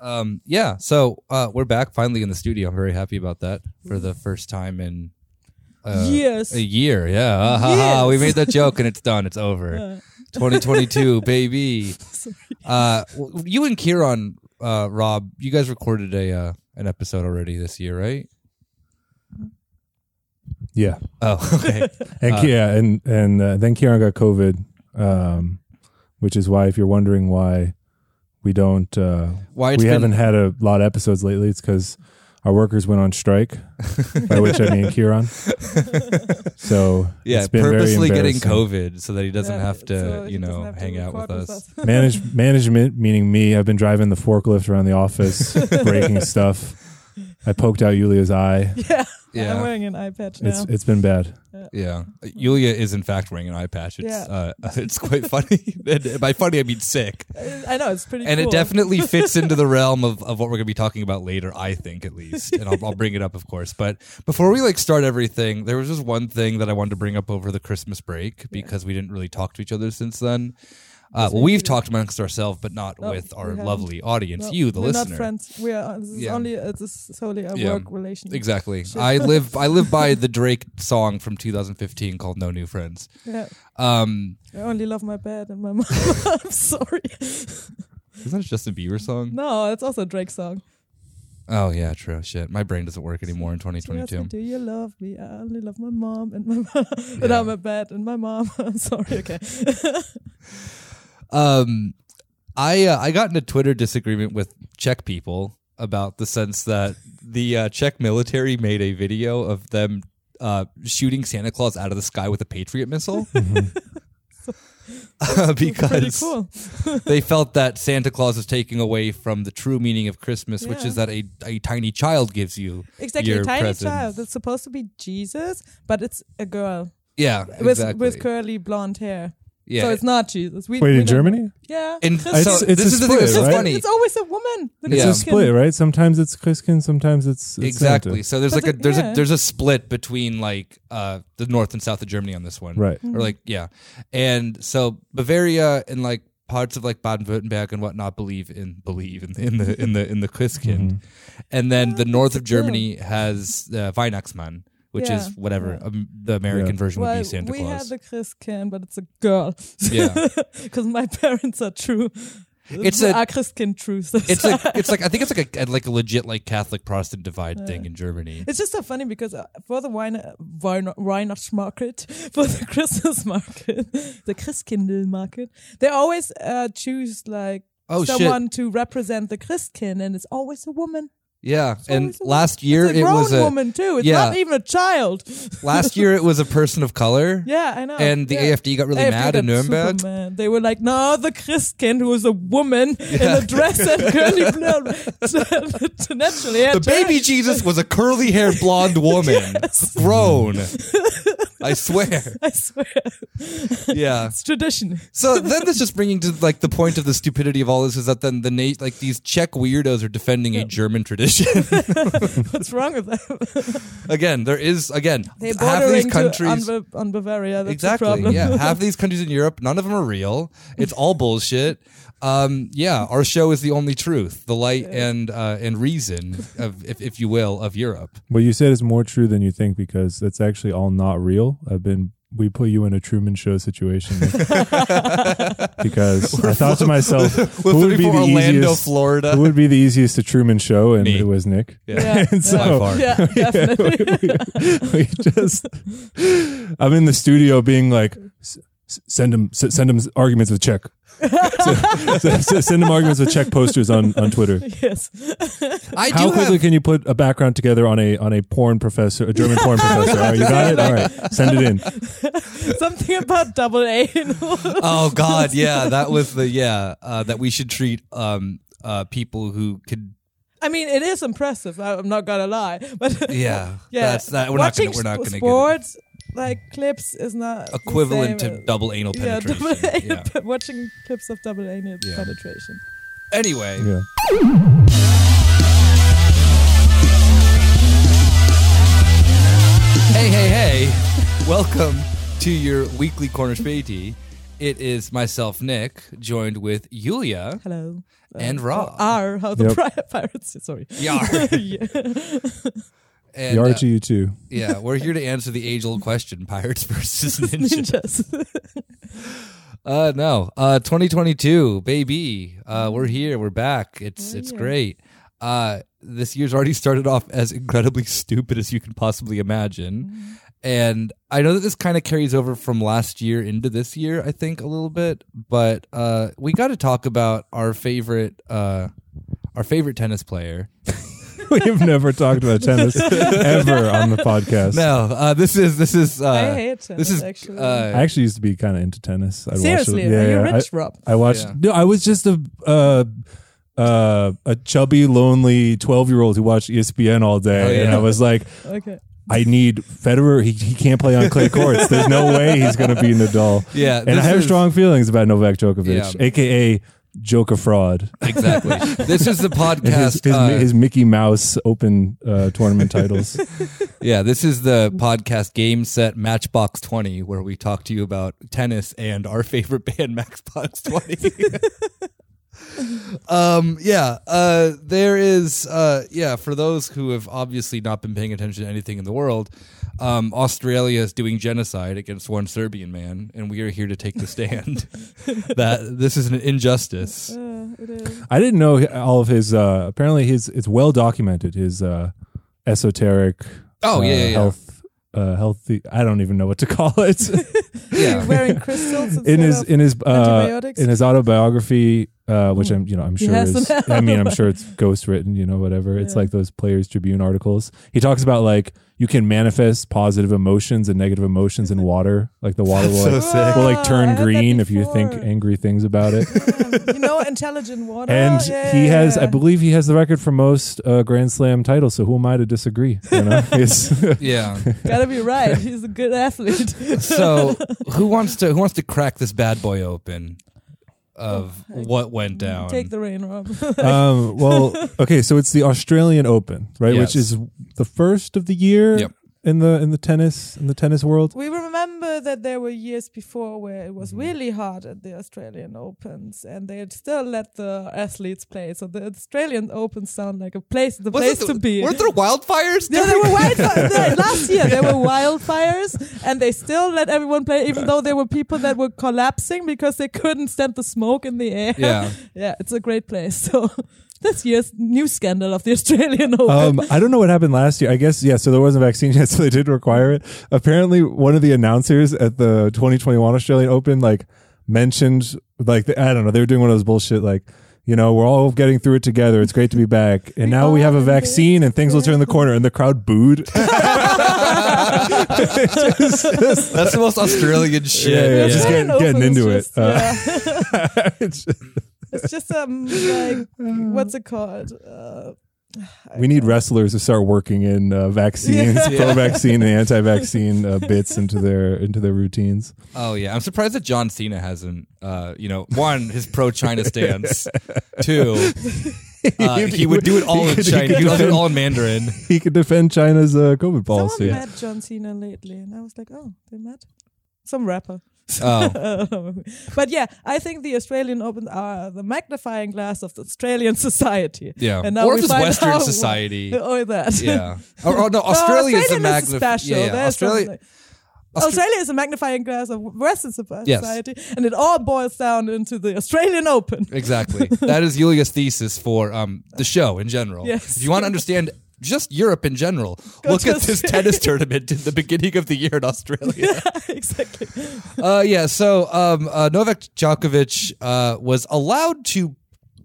Um, yeah. So uh, we're back finally in the studio. I'm very happy about that for the first time in uh, Years. A year. Yeah. Ah, ha, ha. We made that joke and it's done. It's over. 2022, baby. Uh, w- you and Kieran, uh, Rob, you guys recorded a uh, an episode already this year, right? Yeah, Oh, okay. and Uh, yeah, and and uh, then Kieran got COVID, um, which is why if you're wondering why we don't, uh, Why it's we been- haven't had a lot of episodes lately, it's because our workers went on strike. by which I mean Kieran. So yeah, it's been very purposely getting. COVID so that he doesn't Yeah, have to, so you know, have hang out with record us. Manage, management, meaning me, I've been driving the forklift around the office, breaking stuff. I poked out Yulia's eye. Yeah. Yeah. I'm wearing an eye patch now. It's it's been bad. Yeah, Yulia is in fact wearing an eye patch. It's Yeah. uh, it's quite funny. And by funny, I mean sick. I know it's pretty. And cool. it definitely fits into the realm of, of what we're going to be talking about later, I think, at least. And I'll, I'll bring it up, of course. But before we like start everything, there was just one thing that I wanted to bring up over the Christmas break because we didn't really talk to each other since then. Uh, well, we've talked amongst ourselves, but not No, with our lovely audience, No, you, the we're listener. not friends. We are. This is Yeah. only. It's a solely a Yeah. work relationship. Exactly. I live I live by the Drake song from 2015 called "No New Friends." Yeah. Um, I only love my bed and my mom. I'm sorry. isn't that a Justin Bieber song? No, it's also a Drake song. Oh yeah, true. Shit, my brain doesn't work anymore in She asked me, 2022. Do you love me? I only love my mom and my mom. and I'm a bed and my mom. I'm sorry. Okay. Um, I uh, I got in a Twitter disagreement with Czech people about the sense that the uh, Czech military made a video of them uh, shooting Santa Claus out of the sky with a Patriot missile. Uh, because cool. they felt that Santa Claus is taking away from the true meaning of Christmas, which is that a, a tiny child gives you Exactly. your a tiny presents. child. It's supposed to be Jesus, but it's a girl Yeah, with exactly. with curly blonde hair. Yeah. So it's not Jesus. We, Wait, we in don't- Germany? Yeah. and Christmas- so It's- it's this is the thing that's split, so right? funny. It's always a woman. with It's Yeah. a split, right? Sometimes it's Christkind, sometimes it's, it's exactly. Santa. So there's But like a the- there's yeah. a there's a split between like uh the north and south of Germany on this one. Right. Mm-hmm. Or like yeah. And so Bavaria and like parts of like Baden-Württemberg and whatnot believe in believe in, in the in the in the Christkind. Mm-hmm. And then the north of it's a. Germany has uh, Weihnachtsmann, which Yeah, is whatever yeah. um, the American Yeah. version would be Santa we Claus. had the Christkind, but it's a girl. Yeah. Because my parents are true. It's a- are Christkind true. so- it's like it's like I think it's like a like a legit like Catholic Protestant divide thing in Germany. It's just so funny because uh, for the wine, wine, Weihnachtsmarket, for the Christmas market, the Christkindl market, they always uh, choose like Oh, shit. someone to represent the Christkind, and it's always a woman. Yeah, and always last year it's a it grown was a woman too. It's yeah. not even a child. last year it was a person of color. Yeah, I know. And the yeah. AFD got really AFD mad in Nuremberg. They were like, "No, the Christkind who was a woman in a dress and curly blonde." so naturally, The baby Jesus was a curly haired blonde woman. Grown. I swear. I swear, Yeah. it's tradition. So then this just bringing to like the point of the stupidity of all this is that then the Nate like these Czech weirdos are defending a German tradition. What's wrong with that? again, there is again They're half these countries on, on Bavaria. That's exactly the problem. yeah half these countries in Europe none of them are real. It's all bullshit. Um, yeah, our show is the only truth, the light and uh, and reason of if, if you will of Europe. What you said is more true than you think because that's actually all not real. I've been we put you in a Truman Show situation because I thought to myself, who would be the Orlando, easiest? Florida. Who would be the easiest to Truman Show? And Me. it was Nick. Yeah, And so- yeah, By far. yeah, definitely. we just I'm in the studio being like "S- s- send him s- send him arguments with Czech S- s- s- send him arguments with Czech posters on on Twitter. Yes. I how do quickly have can you put a background together on a on a porn professor a German porn professor? All right you got it? All right. Send it in. Something about double A. Oh God, yeah, that was the yeah uh, that we should treat um uh people who could I mean, it is impressive. I- I'm not gonna lie, but yeah yeah, that's that we're watching not gonna we're not gonna sports like clips is not get the equivalent same to as- double anal penetration. yeah, penetration. double Yeah, anal, watching clips of double anal Yeah. penetration. Anyway, yeah hey hey hey, welcome to your weekly Cornish Beatty. it is myself, Nick, joined with Yulia Hello. Uh, and or Rob. R, how the Yep. pri- pirates sorry. Yar. yeah. And, the uh, RGU too. yeah, we're here to answer the age-old question: pirates versus ninjas. Ninjas. Uh, no. Uh, 2022, baby. Uh, we're here. We're back. It's We're it's here. great. Uh, this year's already started off as incredibly stupid as you can possibly imagine. Mm-hmm. And I know that this kind of carries over from last year into this year, I think a little bit, but uh, we got to talk about our favorite uh, our favorite tennis player. We've never talked about tennis ever on the podcast. No, uh, this is this is uh, I hate tennis, this is actually. I uh, actually used to be kind of into tennis. I'd Seriously, watch it. Yeah, are you yeah. rich, Rob? I, I watched. Yeah. No, I was just a uh, uh, a chubby, lonely twelve year old who watched ESPN all day, Oh, and. I was like, Okay. I need Federer. He, he can't play on clay courts. There's no way he's going to beat Nadal. yeah, And I have is- strong feelings about Novak Djokovic, Yeah. aka Joker fraud. exactly. this is the podcast. his, his, uh, his Mickey Mouse Open uh, tournament titles. Yeah, this is the podcast Game Set Matchbox 20, where we talk to you about tennis and our favorite band, Matchbox 20. um, yeah, uh, there is, uh, yeah, for those who have obviously not been paying attention to anything in the world, um, Australia is doing genocide against one Serbian man, and we are here to take the stand that this is an injustice. Uh, it is. I didn't know all of his. Uh, apparently, his it's well documented. His uh, esoteric. Oh, uh, yeah, yeah, yeah. health. Uh, healthy. I don't even know what to call it. Yeah. Wearing crystals in his in his uh, in his autobiography, uh, which I'm you know I'm sure has is. an I mean I'm sure it's ghost written. You know whatever. It's like those Players Tribune articles. He talks about like you can manifest positive emotions and negative emotions in water. Like the water will That's like, so will like Ah, turn green if you think angry things about it. Yeah, you know, intelligent water. and Yeah, he has, I believe, he has the record for most uh, Grand Slam titles. So who am I to disagree? You know, It's- Yeah. Gotta be right. He's a good athlete. so who wants to who wants to crack this bad boy open of what went down Take the rain, Rob. um, well, okay, so it's the Australian Open, right? Yes. Which is the first of the year Yep. In the in the tennis in the tennis world. we remember that there were years before where it Mm-hmm. was really hard at the Australian Opens, and they had still let the athletes play. So the Australian Opens sound like a place, the Was place the- to be. Weren't there wildfires? Yeah, there were wildfires. Last year there were wildfires, and they still let everyone play, even though there were people that were collapsing because they couldn't stand the smoke in the air. Yeah. yeah, it's a great place. So this year's new scandal of the Australian Open. Um, I don't know what happened last year. I guess yeah. So there wasn't a vaccine yet, so they did require it. Apparently, one of the announcers at the 2021 Australian Open like mentioned like I don't know. They were doing one of those bullshit like. You know, we're all getting through it together. It's great to be back. And now we have a vaccine and things will turn the corner. And the crowd booed. That's the most Australian shit. Yeah, yeah, just Australian get- getting Open is into it. just, Uh, yeah. It's- it's just um like what's it called? Uh, we need don't- wrestlers to start working in uh, vaccines, Yeah. pro-vaccine and anti-vaccine uh, bits into their into their routines. Oh yeah, I'm surprised that John Cena hasn't. Uh, you know, one his pro China stance. Two, uh, he would do it all in could- he Chinese. could He would do it all in Mandarin. He could defend China's uh, COVID policy. Someone met John Cena lately, and I was like, oh, they met some rapper. Oh, but yeah, I think the Australian Open are the magnifying glass of the Australian society. yeah. And now or we if Western out- society. Oh, that. Yeah. Or, or no, No, Australia is a Australian magnif- special. Yeah, yeah. There's Australia. Australia is a magnifying glass of Western soci- Yes. society, and it all boils down into the Australian Open. Exactly. that is Yulia's thesis for um, the show in general. Yes. If you want to understand just Europe in general, Go look at this tennis tournament in the beginning of the year in Australia. exactly. uh, yeah, so um, uh, Novak Djokovic uh, was allowed to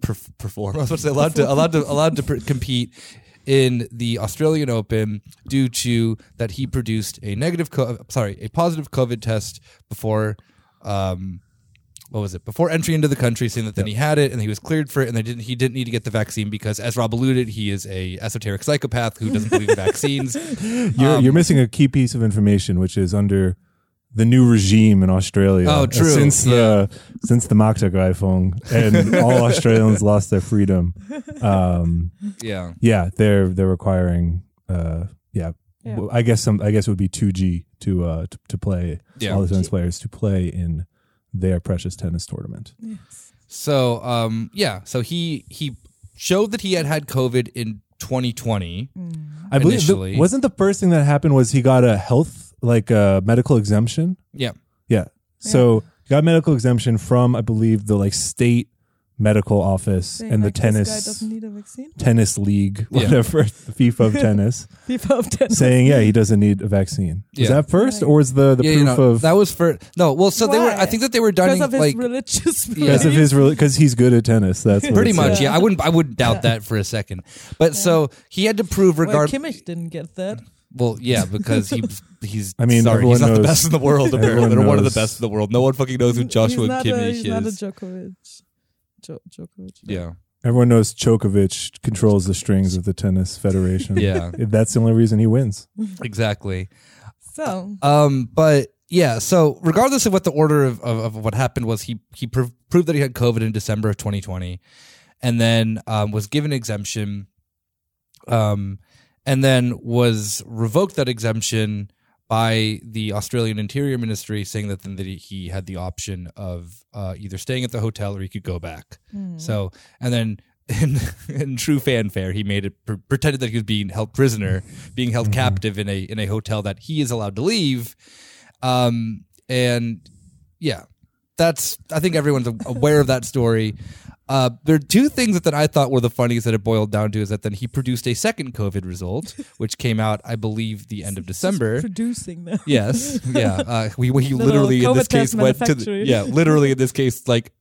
perf- perform. I was about to say allowed to allowed to allowed to pr- compete in the Australian Open due to that he produced a negative, co- sorry, a positive COVID test before. Um, what was it before entry into the country saying that then he had it and he was cleared for it and they didn't he didn't need to get the vaccine because as rob alluded he is a esoteric psychopath who doesn't believe in vaccines You're, Um, you're missing a key piece of information, which is under the new regime in Australia. Oh, Uh, true. Since the since the Machtergreifung and all Australians lost their freedom. Um, yeah yeah, they're they're requiring. Uh, yeah, Yeah. I guess some. I guess it would be two G to uh to, to play Yeah. all the tennis players to play in their precious tennis tournament. Yes. So um yeah, so he he showed that he had had COVID in 2020. I believe Initially. the, wasn't the first thing that happened was he got a health like a medical exemption. Yeah. Yeah. So he got medical exemption from I believe the like state medical office Saying and the like, This tennis doesn't need a vaccine. tennis league, Yeah. whatever, the FIFA of tennis, FIFA of tennis. saying yeah he doesn't need a vaccine. Was Yeah. that first Right. or is the the yeah, proof you know, of that was first? no. Well, so they were. I think that they were done because of his like religious because of his because he's good at tennis. That's pretty much. said. Yeah, I wouldn't. I wouldn't doubt that for a second. But so he had to prove Well, regard. Kimmich didn't get that. Well, yeah, because he he's. I mean, sorry, everyone he's not the best in the world. Apparently, they're one of the best in the world. No one fucking knows who Joshua he's not Kimmich a, he's not a is. Djokovic. Jo- Djokovic. Yeah, Everyone knows Djokovic controls the strings of the tennis federation. Yeah. that's the only reason he wins. exactly. So Um, but yeah, so regardless of what the order of, of, of what happened was, he he prov- proved that he had COVID in December of 2020, and then um, was given exemption, um, and then was revoked that exemption by the Australian Interior Ministry, saying that then that he, had the option of uh, either staying at the hotel or he could go back. So and then. In, in true fanfare, he made it pre- pretended that he was being held prisoner, being held captive in a in a hotel that he is allowed to leave. Um, and yeah, that's I think everyone's aware of that story. Uh, there are two things that, that I thought were the funniest that it boiled down to is that then he produced a second COVID result, which came out, I believe, the end of December. producing them. Yes, yeah. Uh, we Little literally in this case went to the, yeah, literally in this case like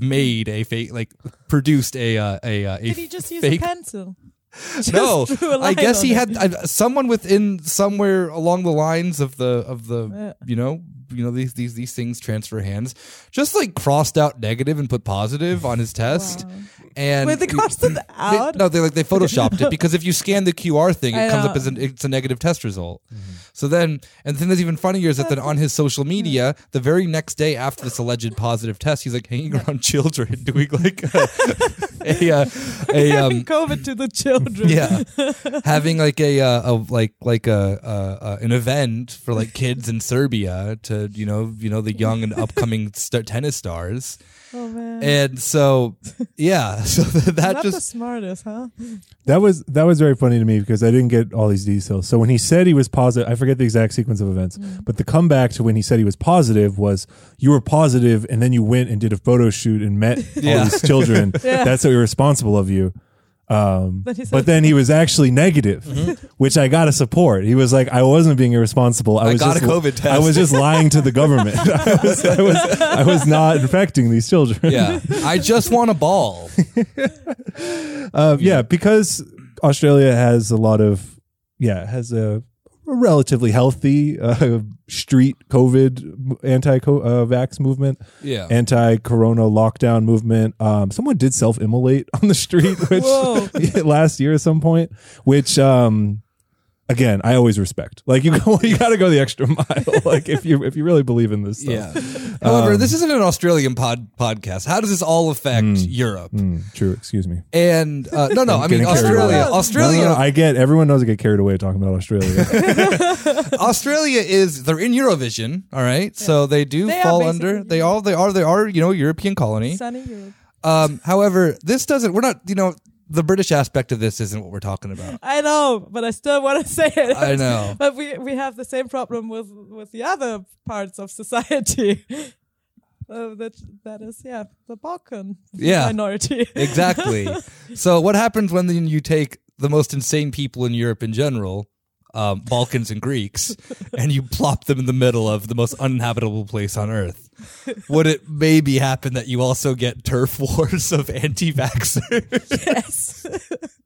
made a fake like produced a uh, a uh, a Did he just use a pencil? Just no, I guess he it. had I, someone within somewhere along the lines of the of the Yeah. you know you know these these these things transfer hands. Just like crossed out negative and put positive on his test, Wow. and Wait, they crossed it they- out? no, they like they photoshopped it because if you scan the QR thing, it I comes know. up as an it's a negative test result. Mm-hmm. So then, and the thing that's even funnier is that then on his social media, the very next day after this alleged positive test, he's like hanging around children doing like a a, uh, a um, COVID to the children. yeah, having like a, uh, a like like a, uh, uh, an event for like kids in Serbia to you know you know the young and upcoming st- tennis stars, Oh man. and so yeah, so that Not the just smartest, huh? That was that was very funny to me because I didn't get all these details. So when he said he was positive, I forget the exact sequence of events, Mm. but the comeback to when he said he was positive was you were positive and then you went and did a photo shoot and met all these children. Yeah. That's so irresponsible of you. Um, But but then he was actually negative, Mm-hmm. which I gotta support. He was like, I wasn't being irresponsible. I, I was got just, a COVID test." I was just lying to the government. I was, I was, I was not infecting these children. yeah, I just want a ball. Uh, yeah, because Australia has a lot of yeah has a relatively healthy uh, street COVID anti uh, vax movement, Yeah, anti Corona lockdown movement. Um, someone did self immolate on the street, which last year at some point, which. Um, Again, I always respect. Like you, go, you got to go the extra mile. Like if you if you really believe in this stuff. yeah. However, this isn't an Australian pod podcast. How does this all affect Europe? Mm, true. Excuse me. And uh, no, no, I mean getting carried Australia. away. No, No, no, Australia. I get everyone knows I get carried away talking about Australia. Australia is they're in Eurovision, all right. So they do They fall under. They all they are they are you know European colony. Sunny Europe. Um, however, this doesn't. We're not. You know, the British aspect of this isn't what we're talking about. I know, but I still want to say it. I know. but we we have the same problem with with the other parts of society. Uh, that that is yeah the Balkan Yeah. minority. Exactly. so what happens when you take the most insane people in Europe in general, um, Balkans and Greeks, and you plop them in the middle of the most uninhabitable place on earth? Would it maybe happen that you also get turf wars of anti-vaxxers? yes.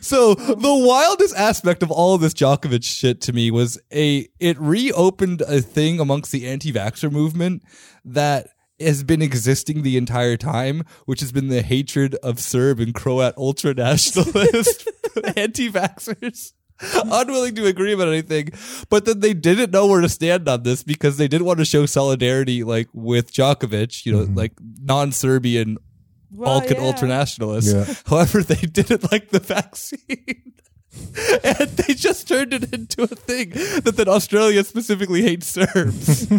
So the wildest aspect of all of this Djokovic shit to me was a it reopened a thing amongst the anti-vaxxer movement that has been existing the entire time, which has been the hatred of Serb and Croat ultra nationalist anti-vaxxers. Unwilling to agree about anything, but then they didn't know where to stand on this because they didn't want to show solidarity like with Djokovic, you know, mm-hmm. like non-Serbian Well, Balkan yeah. ultranationalists. Yeah. However, they didn't like the vaccine. and they just turned it into a thing that then Australia specifically hates Serbs.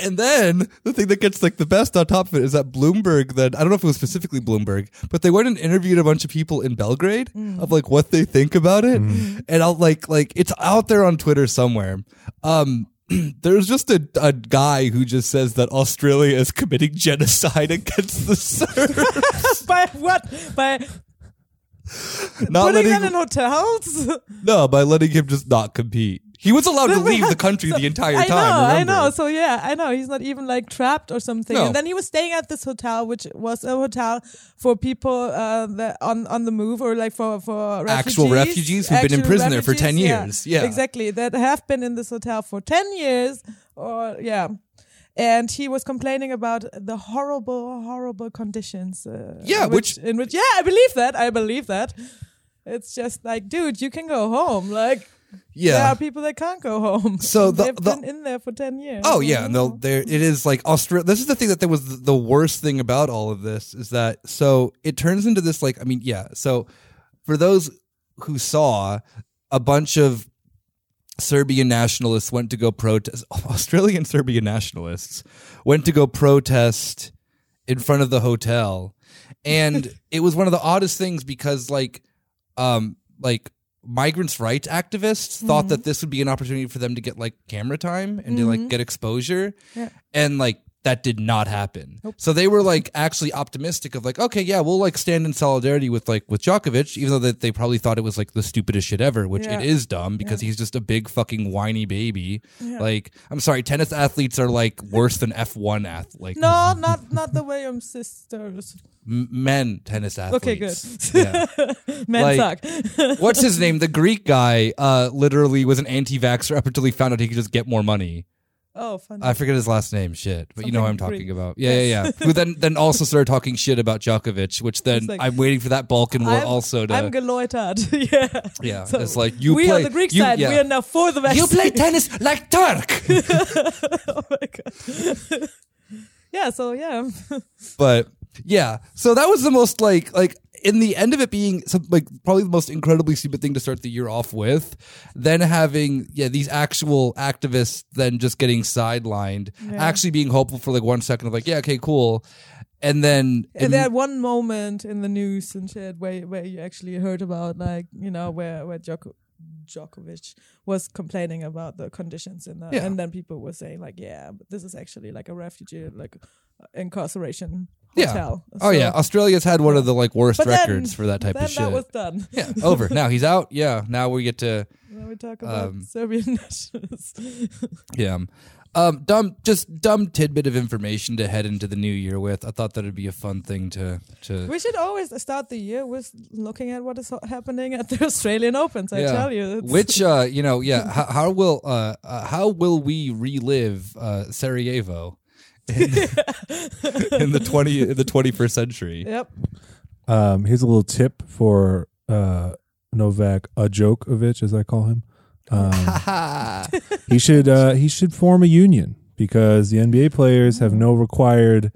and then the thing that gets like the best on top of it is that Bloomberg then I don't know if it was specifically Bloomberg, but they went and interviewed a bunch of people in Belgrade of like what they think about it. And I'll like like it's out there on Twitter somewhere. Um there's just a, a guy who just says that Australia is committing genocide against the Serbs. by what? By not putting letting them in hotels? No, by letting him just not compete. He was allowed to leave the country so- the entire I time. know, I know. So yeah, I know. He's not even like trapped or something. No. And then he was staying at this hotel, which was a hotel for people uh, that on on the move or like for for refugees, Actual refugees who've been in prison there for 10 refugees, years. Yeah. exactly. That have been in this hotel for ten years, or yeah. And he was complaining about the horrible, horrible conditions. Uh, Yeah, in which, in which, yeah, I believe that. I believe that. It's just like, dude, you can go home. Like, yeah. there are people that can't go home. So the- they've the- been in there for ten years. Oh yeah, and no, there it is. Like Australia. This is the thing that there was the worst thing about all of this is that so it turns into this like I mean yeah. So for those who saw a bunch of Serbian nationalists went to go protest. Australian Serbian nationalists went to go protest in front of the hotel, and it was one of the oddest things because like, um, like migrants' rights activists thought that this would be an opportunity for them to get like camera time and to like get exposure, Yeah. and like that did not happen. So they were like actually optimistic of like, okay, yeah, we'll like stand in solidarity with like with Djokovic, even though that they probably thought it was like the stupidest shit ever, which Yeah. it is dumb because he's just a big fucking whiny baby. Like, I'm sorry, tennis athletes are like worse than F1 ath like No, not not the Williams sisters. m- men tennis athletes. Okay, good. Yeah. Men Like- suck. What's his name? The Greek guy uh literally was an anti-vaxxer up until he found out he could just get more money. Oh, funny. I forget his last name, shit, but you know what I'm talking Greek. about. Yeah, yeah, yeah. Who then then also started talking shit about Djokovic, which then like, I'm waiting for that Balkan war I'm- also to I'm geläutert. yeah. yeah. So it's like you we play on the Greek you, side. yeah. We are now for the vaccine. you play tennis like Turk. oh my god. yeah. So yeah. but yeah, so that was the most like like in the end of it being some, like probably the most incredibly stupid thing to start the year off with. Then having yeah these actual activists then just getting sidelined, actually being hopeful for like one second of like yeah okay cool, and then And there one moment in the news and shit where where you actually heard about like you know where where Djoko- Djokovic was complaining about the conditions in the Yeah. and then people were saying like yeah but this is actually like a refugee like uh, incarceration Yeah. hotel. Oh yeah, Australia's had one of the like worst then- records for that type of shit. that was done. yeah, over. Now he's out. Yeah, now we get to Now we talk about Um, Serbian nationalists. yeah. Um, dumb, just dumb tidbit of information to head into the new year with. I thought that'd be a fun thing to to. we should always start the year with looking at what is happening at the Australian Opens. I Yeah. tell you, It's- Which uh, you know, yeah. How, how will uh, uh, how will we relive uh, Sarajevo in, in the twenty in the twenty first century? Yep. Um, here's a little tip for uh, Novak Djokovic, as I call him. Um, he should uh, he should form a union because the NBA players have no required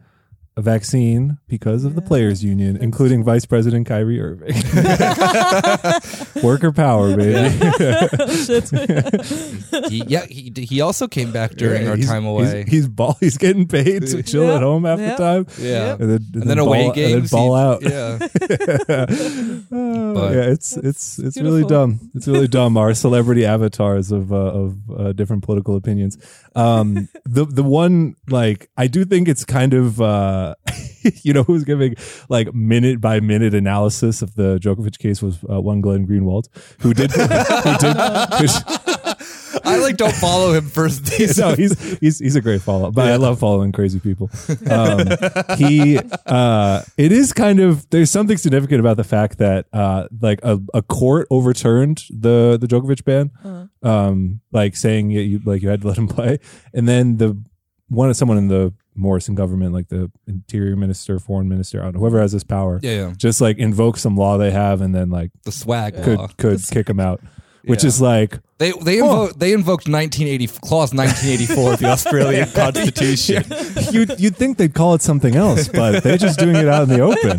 a vaccine because of the players union, including Vice President Kyrie Irving. Worker power, baby. Shit. he, yeah, he he also came back during Yeah, our he's- time away. He's, he's ball. He's getting paid to chill Yeah. at home half Yeah. the time. yeah, And then, and then away ball, games, and then ball he- out. Yeah, Oh, But- yeah, it's it's it's really Beautiful. dumb. It's really dumb. Our celebrity avatars of uh, of uh, different political opinions. Um, the the one like I do think it's kind of uh, you know who's giving like minute by minute analysis of the Djokovic case was uh, one Glenn Greenwald who did who did. who's- I like don't follow him first. Days. no, he's he's he's a great follow, but I love following crazy people. Um, he, uh, it is kind of there's something significant about the fact that uh, like a, a court overturned the the Djokovic ban, um, like saying you, you like you had to let him play, and then the one someone in the Morrison government, like the interior minister, foreign minister, I don't know, whoever has this power, Yeah, yeah. just like invoke some law they have, and then like The swag could law. could kick them out, which Yeah. is like. They they invo- they invoked 1980 clause 1984 of the Australian Constitution. you'd, you'd think they'd call it something else, but they're just doing it out in the open.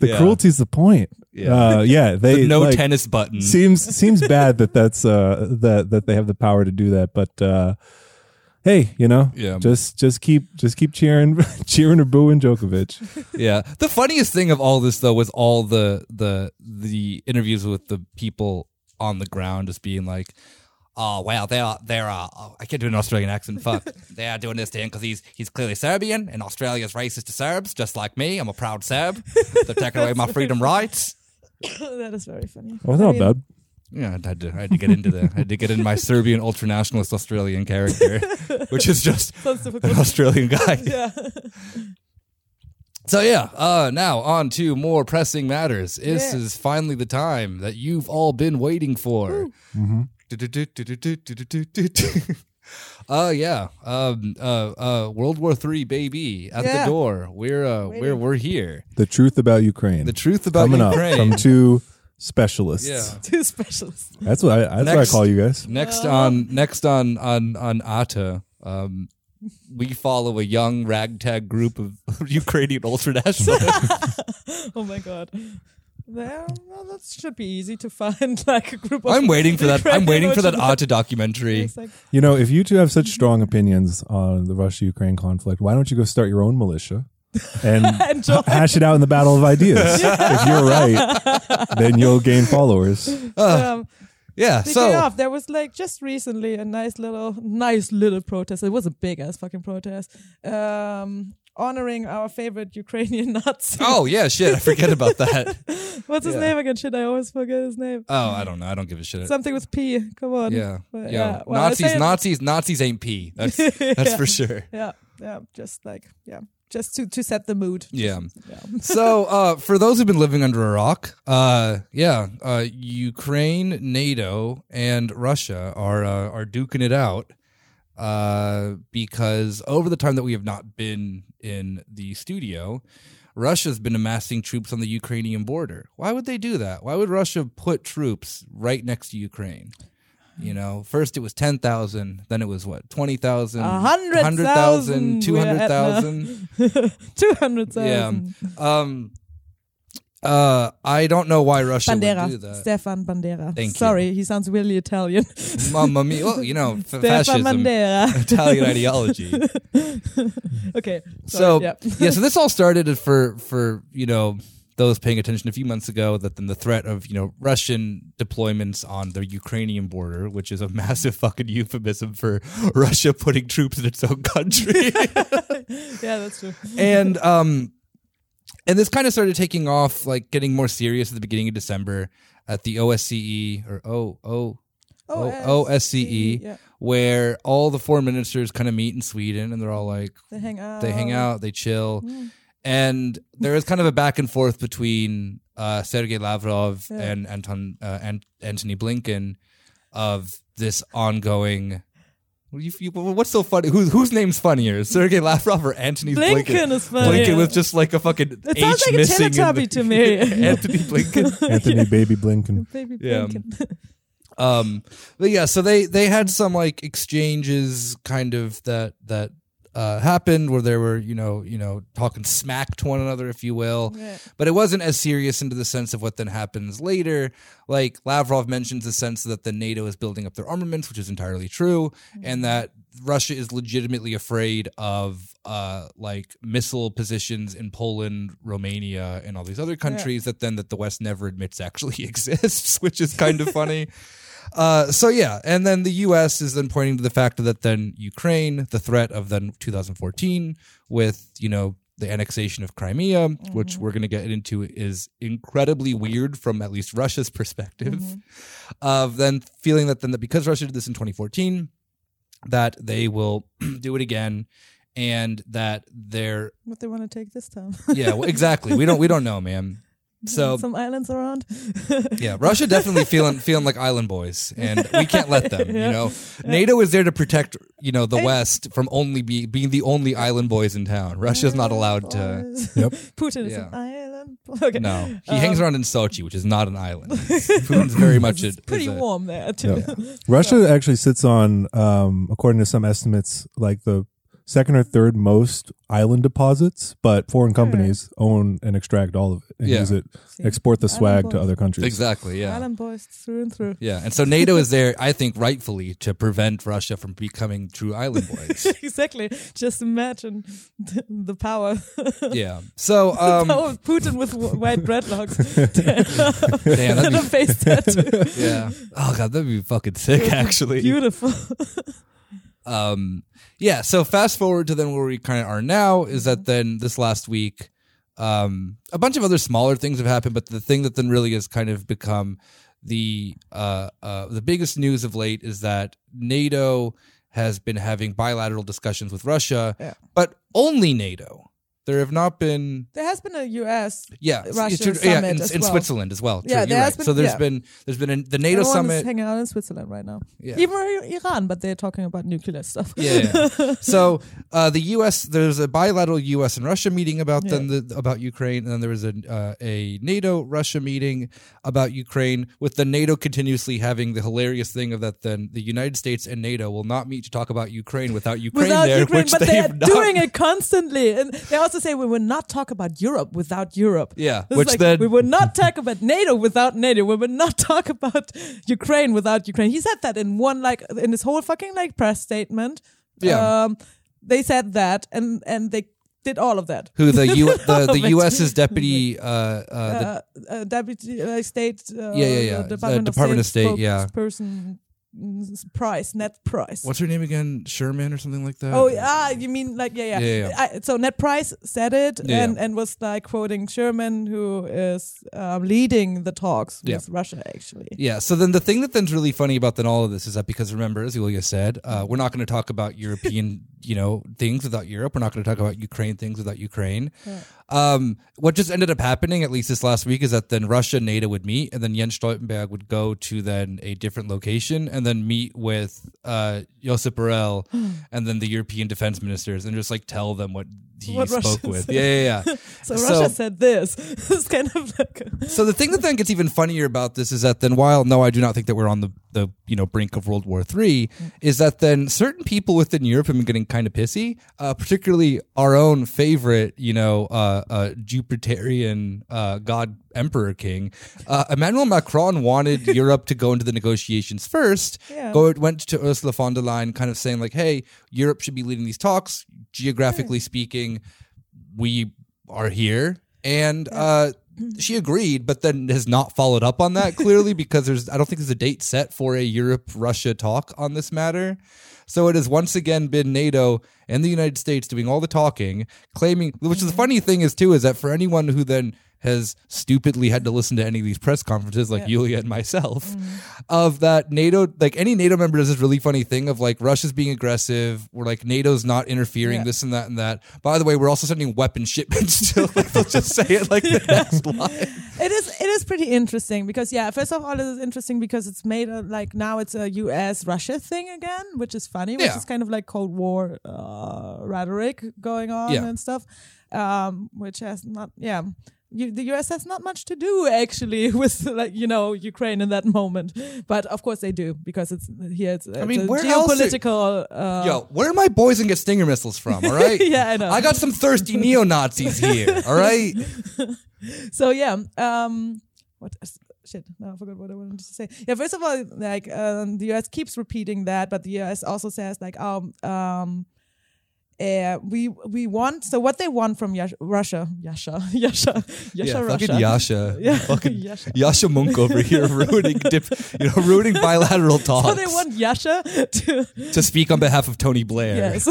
The Yeah. cruelty's the point. Yeah. Uh, yeah, they The no like, tennis button. seems seems bad that that's uh that that they have the power to do that but uh hey you know Yeah. just just keep just keep cheering cheering or booing Djokovic Yeah. The funniest thing of all this though was all the the the interviews with the people on the ground just being like, "Oh well, they're they're uh, oh, I can't do an Australian accent. Fuck, they are doing this to him because he's he's clearly Serbian and Australia's racist to Serbs, just like me. I'm a proud Serb. They're taking away my freedom rights." that is very funny. oh I not mean, bad Yeah, I had to I had to get into the I had to get in my Serbian ultranationalist Australian character, which is just an. Australian guy. yeah. So yeah, uh, now on to more pressing matters. This Yeah. is finally the time that you've all been waiting for. Uh yeah. Um uh uh World War Three baby at Yeah. the door. We're uh we're we're here. the truth about Ukraine The truth about coming Ukraine. up from two specialists yeah. Two specialists. that's what I, that's what I call you guys Next on next on on on Arte, um we follow a young ragtag group of Ukrainian ultranationalists. Oh my god. There, well, that should be easy to find like a group of I'm waiting for that. I'm waiting for that Orthodox- Arte documentary. It's like, you know if you two have such strong opinions on the Russia Ukraine conflict why don't you go start your own militia and And hash it out in the battle of ideas if you're right then you'll gain followers um, Yeah. Speaking So of, there was like just recently a nice little, nice little protest. It was a big ass fucking protest, um, honoring our favorite Ukrainian Nazi. Oh yeah, shit! I forget about that. What's his name again? Shit, I always forget his name. Oh, I don't know. I don't give a shit. Something with P. Come on. Yeah, But, yeah. Well, Nazis, Nazis, Nazis ain't P. That's that's Yeah. for sure. Yeah, yeah. Just like yeah, just to to set the mood. Yeah. Yeah. So, uh, for those who've been living under a rock, uh, yeah, uh, Ukraine, NATO, and Russia are uh, are duking it out uh, because over the time that we have not been in the studio, Russia's been amassing troops on the Ukrainian border. Why would they do that? Why would Russia put troops right next to Ukraine? You know, first it was 10,000, then it was what, 20,000, A hundred 100,000, thousand, we're at 200,000. Yeah. Um, uh, I don't know why Russia would do Bandera. that. Stefan Bandera. Thank you. Sorry, he sounds really Italian. Mamma mia. Well, you know, Stefan fascism, Bandera. Italian ideology. okay. so yeah. yeah. so this all started for for you know those paying attention a few months ago that then the threat of you know Russian deployments on the Ukrainian border, which is a massive fucking euphemism for Russia putting troops in its own country. yeah, that's true. and um and this kind of started taking off like getting more serious at the beginning of december at the osce or o o O- OSCE, Yeah, where all the foreign ministers kind of meet in sweden and they're all like they hang out. they hang out they chill Mm. And there is kind of a back and forth between uh sergei lavrov Yeah. and anton uh, and antony blinken of this ongoing you, you, what's so funny? Who's whose name's funnier, Sergei Lavrov or Antony Blinken? Blinken is funny. Blinken with just like a fucking It H sounds like a missing. in Teletubby the- to me. Anthony Blinken. Anthony Baby Blinken. Baby Yeah. Blinken. Um, but yeah, so they they had some like exchanges, kind of that that uh, happened where they were you know you know talking smack to one another, if you will. Yeah. But it wasn't as serious into the sense of what then happens later. Like Lavrov mentions the sense that the NATO is building up their armaments, which is entirely true, and that Russia is legitimately afraid of uh, like missile positions in Poland, Romania, and all these other countries that then that the West never admits actually exists, which is kind of funny. Uh, so yeah, and then the U.S. is then pointing to the fact that then Ukraine, the threat of then 2014 with you know the annexation of Crimea, which we're going to get into, is incredibly weird from at least Russia's perspective. Of then feeling that then that because Russia did this in 2014, that they will do it again, and that they're What they want to take this time? yeah well, exactly. We don't we don't know, man. So some islands around. yeah, Russia definitely feeling feeling like island boys, and we can't let them. You Yeah. know, NATO is there to protect you know the West from only be, being the only island boys in town. Russia's not allowed to. Yep. Putin is Yeah. an island. Okay. No, he Um, hangs around in Sochi, which is not an island. Putin's very much a, pretty is a- warm there too. Russia actually sits on, um, according to some estimates, like the second or third most island deposits, but foreign companies own and extract all of it, and Yeah. use it, See, export the Island swag to boys. other countries. Exactly. Yeah. Island boys through and through. Yeah. And so NATO is there, I think, rightfully to prevent Russia from becoming true island boys. exactly. Just imagine the, the power. yeah. So, um, power of Putin with w- white dreadlocks damn, that'd and a face tattoo. yeah. Oh god, that'd be fucking sick. Actually. Beautiful. Um yeah so fast forward to then where we kind of are now is that then this last week um a bunch of other smaller things have happened but the thing that then really has kind of become the uh uh the biggest news of late is that nato has been having bilateral discussions with russia Yeah. but only nato there have not been There has been a U.S. yeah, Russia it's- yeah, summit in, in well. Switzerland as well. True, Yeah, there has right. been- so there's yeah. been there's been a, the NATO Everyone summit. is hanging out in Switzerland right now. Yeah. Even Iran, but they're talking about nuclear stuff. Yeah. yeah. so uh, the U.S. There's a bilateral U.S. and Russia meeting about then the, about Ukraine, and then there was a uh, a NATO Russia meeting about Ukraine, with the NATO continuously having the hilarious thing of that then the United States and NATO will not meet to talk about Ukraine without Ukraine without there, Ukraine, which but they they're doing it constantly. And they also say we will not talk about Europe without Europe. Yeah, This which like, then- we will not talk about NATO without NATO. We will not talk about Ukraine without Ukraine. He said that in one like in his whole fucking like press statement. Yeah. Um, they said that, and and they did all of that. Who the U the, the U.S.'s deputy uh, uh, the, Uh, uh, deputy uh, state. Uh, Yeah, yeah, yeah. the Department, Uh, Department of State, yeah. Person, Price, Ned Price. what's her name again? Sherman or something like that. Oh yeah, you mean like yeah, yeah. Yeah, yeah. I, so Ned Price said it and and was like quoting Sherman, who is um, leading the talks with Russia actually. Yeah. So then the thing that then's really funny about then all of this is that because remember, as Yulia said, uh, we're not going to talk about European, you know, things without Europe. We're not going to talk about Ukraine things without Ukraine. Um, what just ended up happening, at least this last week, is that then Russia and NATO would meet, and then Jens Stoltenberg would go to then a different location and then meet with uh, Josep Borrell and then the European defense ministers and just like tell them what he What Russia spoke with. said. Yeah, yeah, yeah. So, So- Russia said this. it's kind of like a, So the thing that then gets even funnier about this is that then while no, I do not think that we're on the the you know brink of World War III, is that then certain people within Europe have been getting kind of pissy, uh, particularly our own favorite you know uh, uh, Jupiterian uh, God Emperor King, uh, Emmanuel Macron wanted Europe to go into the negotiations first. Yeah. Go went to Ursula von der Leyen, kind of saying like, hey, Europe should be leading these talks. Geographically speaking, we are here and uh she agreed but then has not followed up on that clearly because there's i don't think there's a date set for a europe russia talk on this matter so it has once again been nato and the united states doing all the talking claiming which is the funny thing is too is that for anyone who then has stupidly had to listen to any of these press conferences like Yulia and myself of that NATO like any NATO member does this really funny thing of like Russia's being aggressive we're like NATO's not interfering Yeah. this and that and that by the way we're also sending weapon shipments to like they'll just say it like the next line it is it is pretty interesting because yeah, first of all, it is interesting because it's made a, like now it's a U.S. Russia thing again, which is funny, which Yeah. is kind of like Cold War uh, rhetoric going on Yeah. and stuff, um, which has not yeah. You, the U.S. has not much to do actually with like you know Ukraine in that moment, but of course they do because it's here. It's, it's mean, where else are- geopolitical. uh, yo where are my boys and get stinger missiles from all right Yeah, I know. I got some thirsty neo-Nazis here all right so yeah um what shit no i forgot what i wanted to say yeah first of all like um, the us keeps repeating that but the us also says like um um uh, we we want so what they want from Yash- Russia, Yasha, Yasha, Yasha, yeah, Russia. fucking Yasha, Yeah, fucking Yasha. Yascha Mounk over here ruining, dip, you know, ruining bilateral talks So they want Yasha to to speak on behalf of Tony Blair. yes,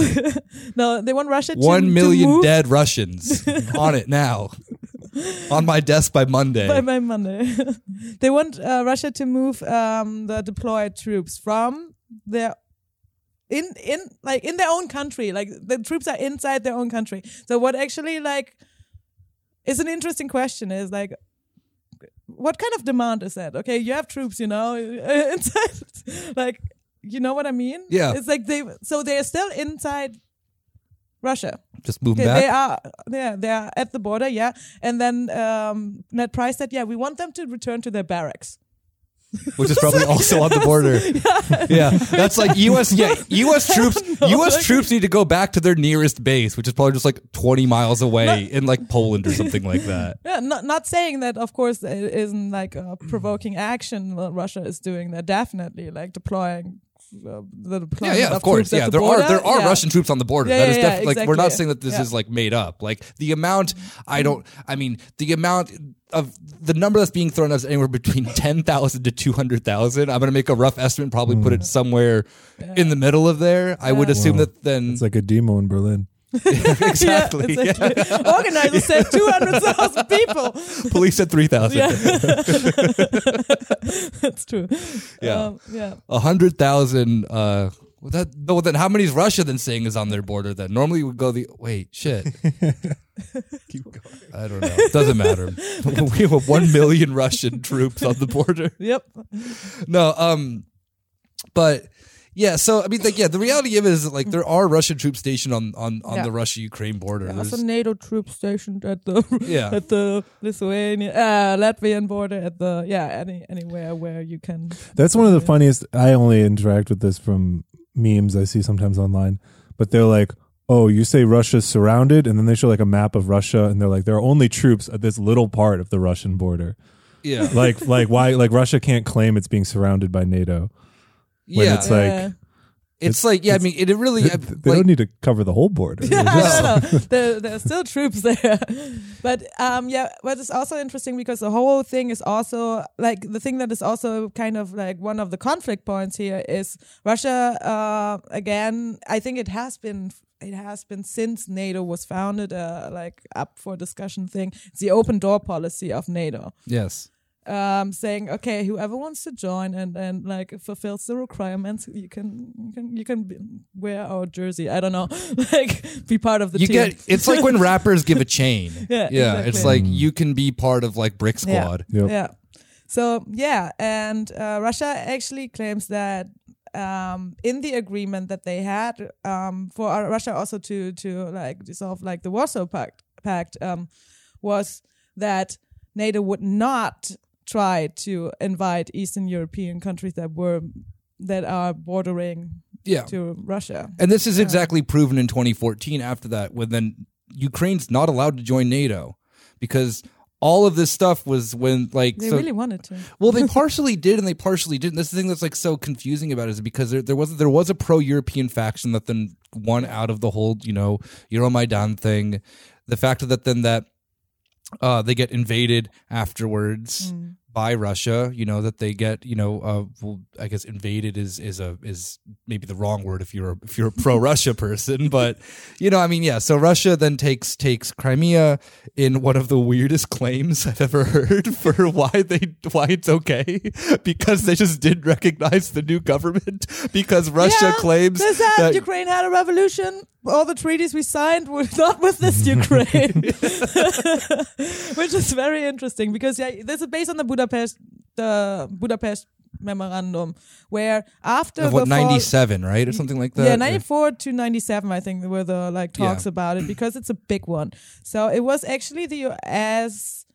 no, they want Russia One to million move dead Russians on it now, on my desk by Monday. by, by Monday. they want uh, Russia to move um, the deployed troops from their in in like in their own country. Like the troops are inside their own country. So what actually like is an interesting question is like. What kind of demand is that? Okay, you have troops, you know, inside, like, you know what I mean? Yeah. It's like they, so they're still inside Russia. Just moving Okay, they are yeah, they are at the border, yeah. And then um, Ned Price said, yeah, we want them to return to their barracks. Which is probably also on the border. Yeah, that's like U.S. Yeah, U.S. troops. U.S. troops need to go back to their nearest base, which is probably just like 20 miles away in like Poland or something like that. Yeah, not not saying that. Of course, it isn't like a provoking action what Russia is doing. They're definitely like deploying. Uh, the Yeah, deployment yeah, of course. troops at Yeah, the there border. are there are Yeah. Russian troops on the border. Yeah, that yeah, is yeah, def- like we're not exactly. saying that this Yeah. is like made up. Like the amount I don't I mean the amount of the number that's being thrown out is anywhere between 10,000 to 200,000. I'm going to make a rough estimate and probably put it somewhere in the middle of there. I would assume Wow. that then It's like a demo in Berlin. exactly. Yeah, yeah. exactly. Organizers said two hundred thousand people. Police said 3,000. Yeah, that's true. Yeah. um, yeah. A hundred thousand. Uh, well, that no. Then how many is Russia then saying is on their border? Then normally we would go the wait shit. Keep going. I don't know. Doesn't matter. we have one million Russian troops on the border. Yep. No. Um. But yeah. So I mean, like, yeah. The reality of it is that, like there are Russian troops stationed on on on Yeah. the Russia Ukraine border. There are There's- also NATO troops stationed at the Yeah. at the Lithuanian uh, Latvian border at the yeah any anywhere where you can That's one of the funniest. I only interact with this from memes I see sometimes online, but they're like, "Oh, you say Russia's surrounded," and then they show like a map of Russia, and they're like, "There are only troops at this little part of the Russian border." yeah. Like, like why? Like Russia can't claim it's being surrounded by NATO. when yeah. it's like- Uh, It's like yeah. I mean, it, it really. They, they like, don't need to cover the whole border. yeah, They're just- no, no. There, there are still troops there. But um, yeah, but it's also interesting because the whole thing is also like the thing that is also kind of like one of the conflict points here is Russia. Uh, again, I think it has been. It has been since NATO was founded, uh, like up for discussion thing. It's the open door policy of NATO. yes. um, saying, okay, whoever wants to join and, and like fulfills the requirements, you can you can you can be, wear our jersey. I don't know, like be part of the you team. get it's like when rappers give a chain. Yeah, yeah. It's like you can be part of like Brick Yeah. Squad. Yep. Yeah. So yeah, and uh, Russia actually claims that um, in the agreement that they had um, for uh, Russia also to to like dissolve like the Warsaw Pact pact um, was that NATO would not try to invite Eastern European countries that were that are bordering Yeah. to Russia. And this is exactly proven in 2014 after that, when then Ukraine's not allowed to join NATO because all of this stuff was when like They so really wanted to. well they partially did and they partially didn't. This is the thing that's like so confusing about it is because there, there was there was a pro European faction that then won out of the whole, you know, Euromaidan thing. The fact that then that uh, they get invaded afterwards by Russia. You know that they get you know uh, well, I guess invaded is is a is maybe the wrong word if you're a, if you're a pro Russia person, but you know I mean yeah. So Russia then takes takes Crimea in one of the weirdest claims I've ever heard for why they why it's okay because they just didn't recognize the new government because Russia Yeah, claims said that Ukraine had a revolution. All the treaties we signed were not with this Ukraine, which is very interesting because yeah, this is based on the Budapest, the Budapest memorandum, where after of what ninety seven right or something like that yeah, 94 to 97, I think, were the like talks Yeah. about it because it's a big one. So it was actually the US,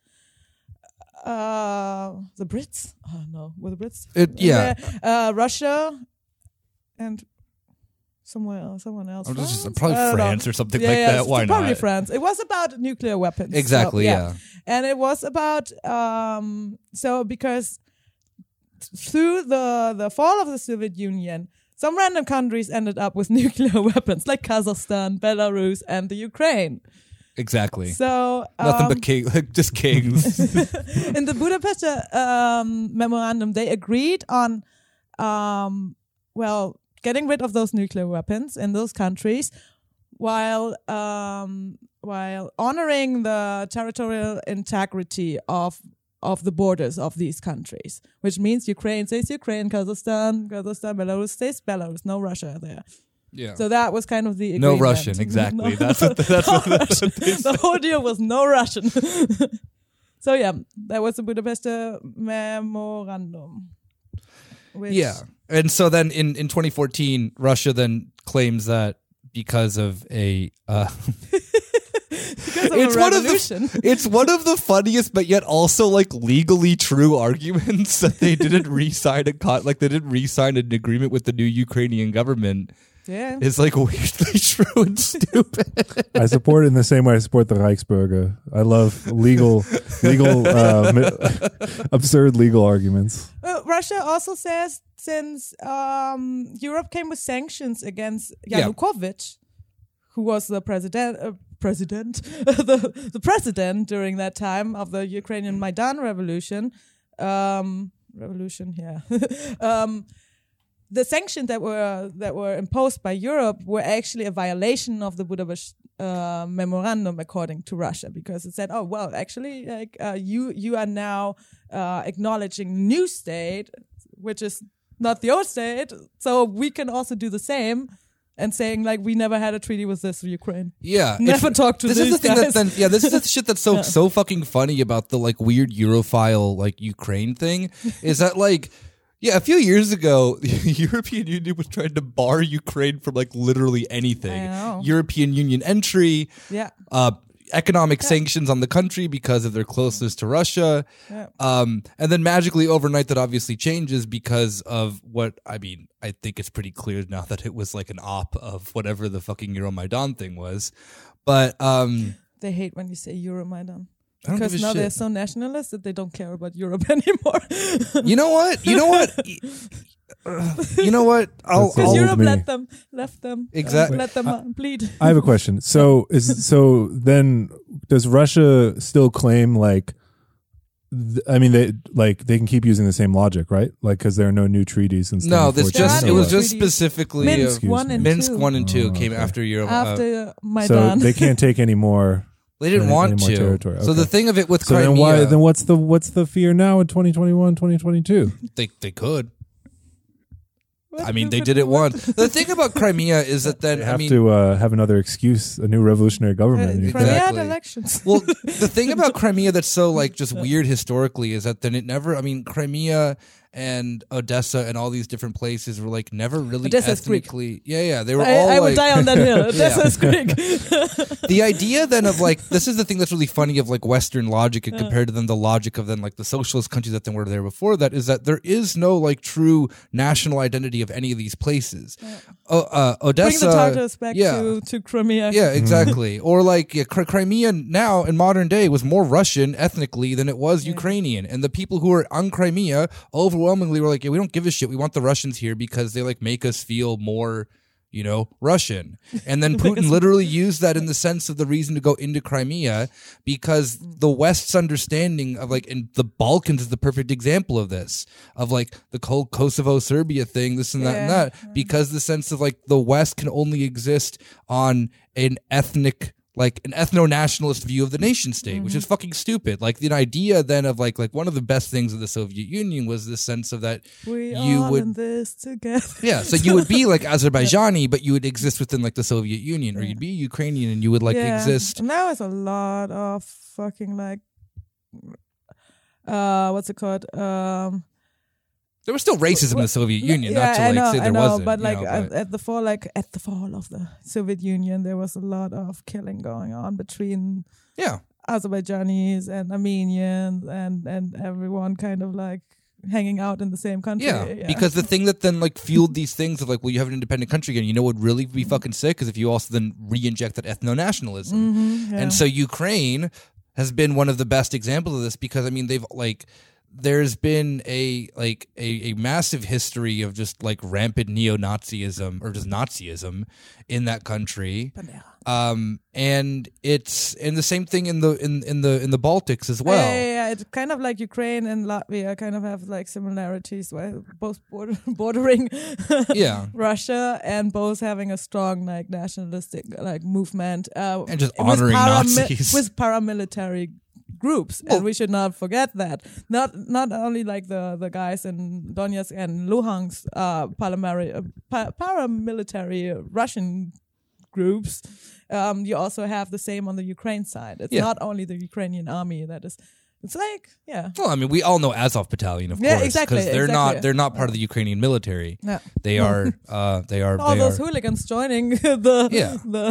uh, the Brits. Oh no, were the Brits? It- yeah. Uh, Russia and somewhere else, someone else. Or just- France? probably know. France or something Yeah, like yeah, that. Why probably not? France. It was about nuclear weapons. So, Exactly. yeah. and it was about um so because through the the fall of the Soviet Union some random countries ended up with nuclear weapons like Kazakhstan, Belarus and the Ukraine. Exactly. So Nothing um, but king, like just kings. in the Budapest um, memorandum, they agreed on, um, well, getting rid of those nuclear weapons in those countries, while um, while honoring the territorial integrity of of the borders of these countries, which means Ukraine stays Ukraine, Kazakhstan, Kazakhstan, Belarus stays Belarus, no Russia there. yeah. So that was kind of the no. Russian, exactly. No- That's what, that's no what, that's what the whole deal was no Russian. so yeah, that was the Budapest uh, memorandum. Which, Yeah. And so then in, in 2014, Russia then claims that because of a uh, because because of it's a one of the it's one of the funniest but yet also like legally true arguments that they didn't re-sign a con- like they didn't re-sign an agreement with the new Ukrainian government yeah. is like weirdly true and stupid. I support it in the same way I support the Reichsbürger. I love legal, legal, uh, absurd legal arguments. Uh, Russia also says since um, Europe came with sanctions against Yeah. Yanukovych, who was the president, uh, president, the the president during that time of the Ukrainian Maidan revolution, um, revolution, yeah. um, the sanctions that were that were imposed by Europe were actually a violation of the Budapest uh, memorandum, according to Russia, because it said, "Oh well, actually, like uh, you you are now uh, acknowledging new state, which is not the old state, so we can also do the same." And saying like we never had a treaty with this Ukraine. Yeah, Never talk to this these is the thing guys. that then yeah this is the shit that's so so fucking funny about the like weird Europhile like Ukraine thing is that like yeah a few years ago the European Union was trying to bar Ukraine from like literally anything I know. European Union entry Yeah, uh economic sanctions on the country because of their closeness to Russia yeah. um, and then magically overnight, that obviously changes because of what I mean. I think it's pretty clear now that it was like an op of whatever the fucking Euromaidan thing was. But um, They hate when you say Euromaidan. I don't Because give a now they're so nationalist that they don't care about Europe anymore. You know what? You know what? you know what? I'll, Because I'll Europe me. let them, left them, uh, Exactly. let them uh, bleed. I have a question. So is so then does Russia still claim like? th- I mean, they like they can keep using the same logic, right? Like because there are no new treaties and stuff. no, this just are it was just treaties. specifically Minsk uh, Excuse one me. and Minsk two. one and two Oh, came okay. after Euro. uh, after so they can't take any more. They didn't any- want any more to. territory. So the thing of it with So Crimea, then why? Then what's the what's the fear now in 2021, 2022? they they could. I mean, they did it once. The thing about Crimea is that then They I have mean, to uh, have another excuse, a new revolutionary Uh, government. in Ukraine. Crimea had Exactly. elections. well, the thing about Crimea that's so like just weird historically is that then it never. I mean, Crimea and Odessa and all these different places were like never really Odessa's Greek. Yeah, yeah, they were I, all I like would die on that hill. Odessa's Greek. the idea then of like this is the thing that's really funny of like Western logic and uh. compared to then the logic of then like the socialist countries that then were there before that is that there is no like true national identity of any of these places. Oh, uh, Bring Odessa, the Tartars back yeah. to, to Crimea. Yeah, exactly. or like yeah, Cri- Crimea now in modern day was more Russian ethnically than it was Ukrainian, and the people who were on Crimea overwhelmingly were like, "Yeah, we don't give a shit. We want the Russians here because they like make us feel more." You know, Russian. And then Putin literally used that in the sense of the reason to go into Crimea because the West's understanding of like, and the Balkans is the perfect example of this, of like the whole Kosovo Serbia thing, this and that and that, because the sense of like the West can only exist on an ethnic like an ethno-nationalist view of the nation state which is Mm-hmm. fucking stupid like the idea then of like like one of the best things of the soviet union was this sense of that We you would in this together. yeah so you would be like azerbaijani but you would exist within like the soviet union or you'd be ukrainian and you would like yeah. exist And now it's a lot of fucking like, uh, what's it called? Um, there was still racism in the soviet union not to I like know, say there know, wasn't but you like know, at, but- at the fall, like at the fall of the Soviet Union, there was a lot of killing going on between yeah Azerbaijanis and Armenians and and everyone kind of like hanging out in the same country. Yeah, because the thing that then like fueled these things of like, well, you have an independent country again. You know what would really be fucking sick is if you also then re-inject that ethno nationalism. Mhm, yeah. And so Ukraine has been one of the best examples of this because I mean they've like there's been a like a, a massive history of just like rampant neo-Nazism or just Nazism in that country. Um and it's and the same thing in the in, in the in the Baltics as well. Yeah, yeah, yeah. It's kind of like Ukraine and Latvia kind of have like similarities, where both border, bordering Yeah. Russia and both having a strong like nationalistic like movement uh, And just with honoring parami- Nazis. with paramilitary groups, and we should not forget that. Not not only like the the guys in Donetsk and Luhansk uh, paramilitary uh, pa- paramilitary Russian groups. Um, you also have the same on the Ukraine side. It's Yeah. not only the Ukrainian army that is It's like, yeah. Well, I mean, we all know Azov Battalion, of Yeah, course, exactly, they're exactly. not they're not part of the Ukrainian military. Yeah. They are uh, they are All they those are, hooligans joining the Yeah. the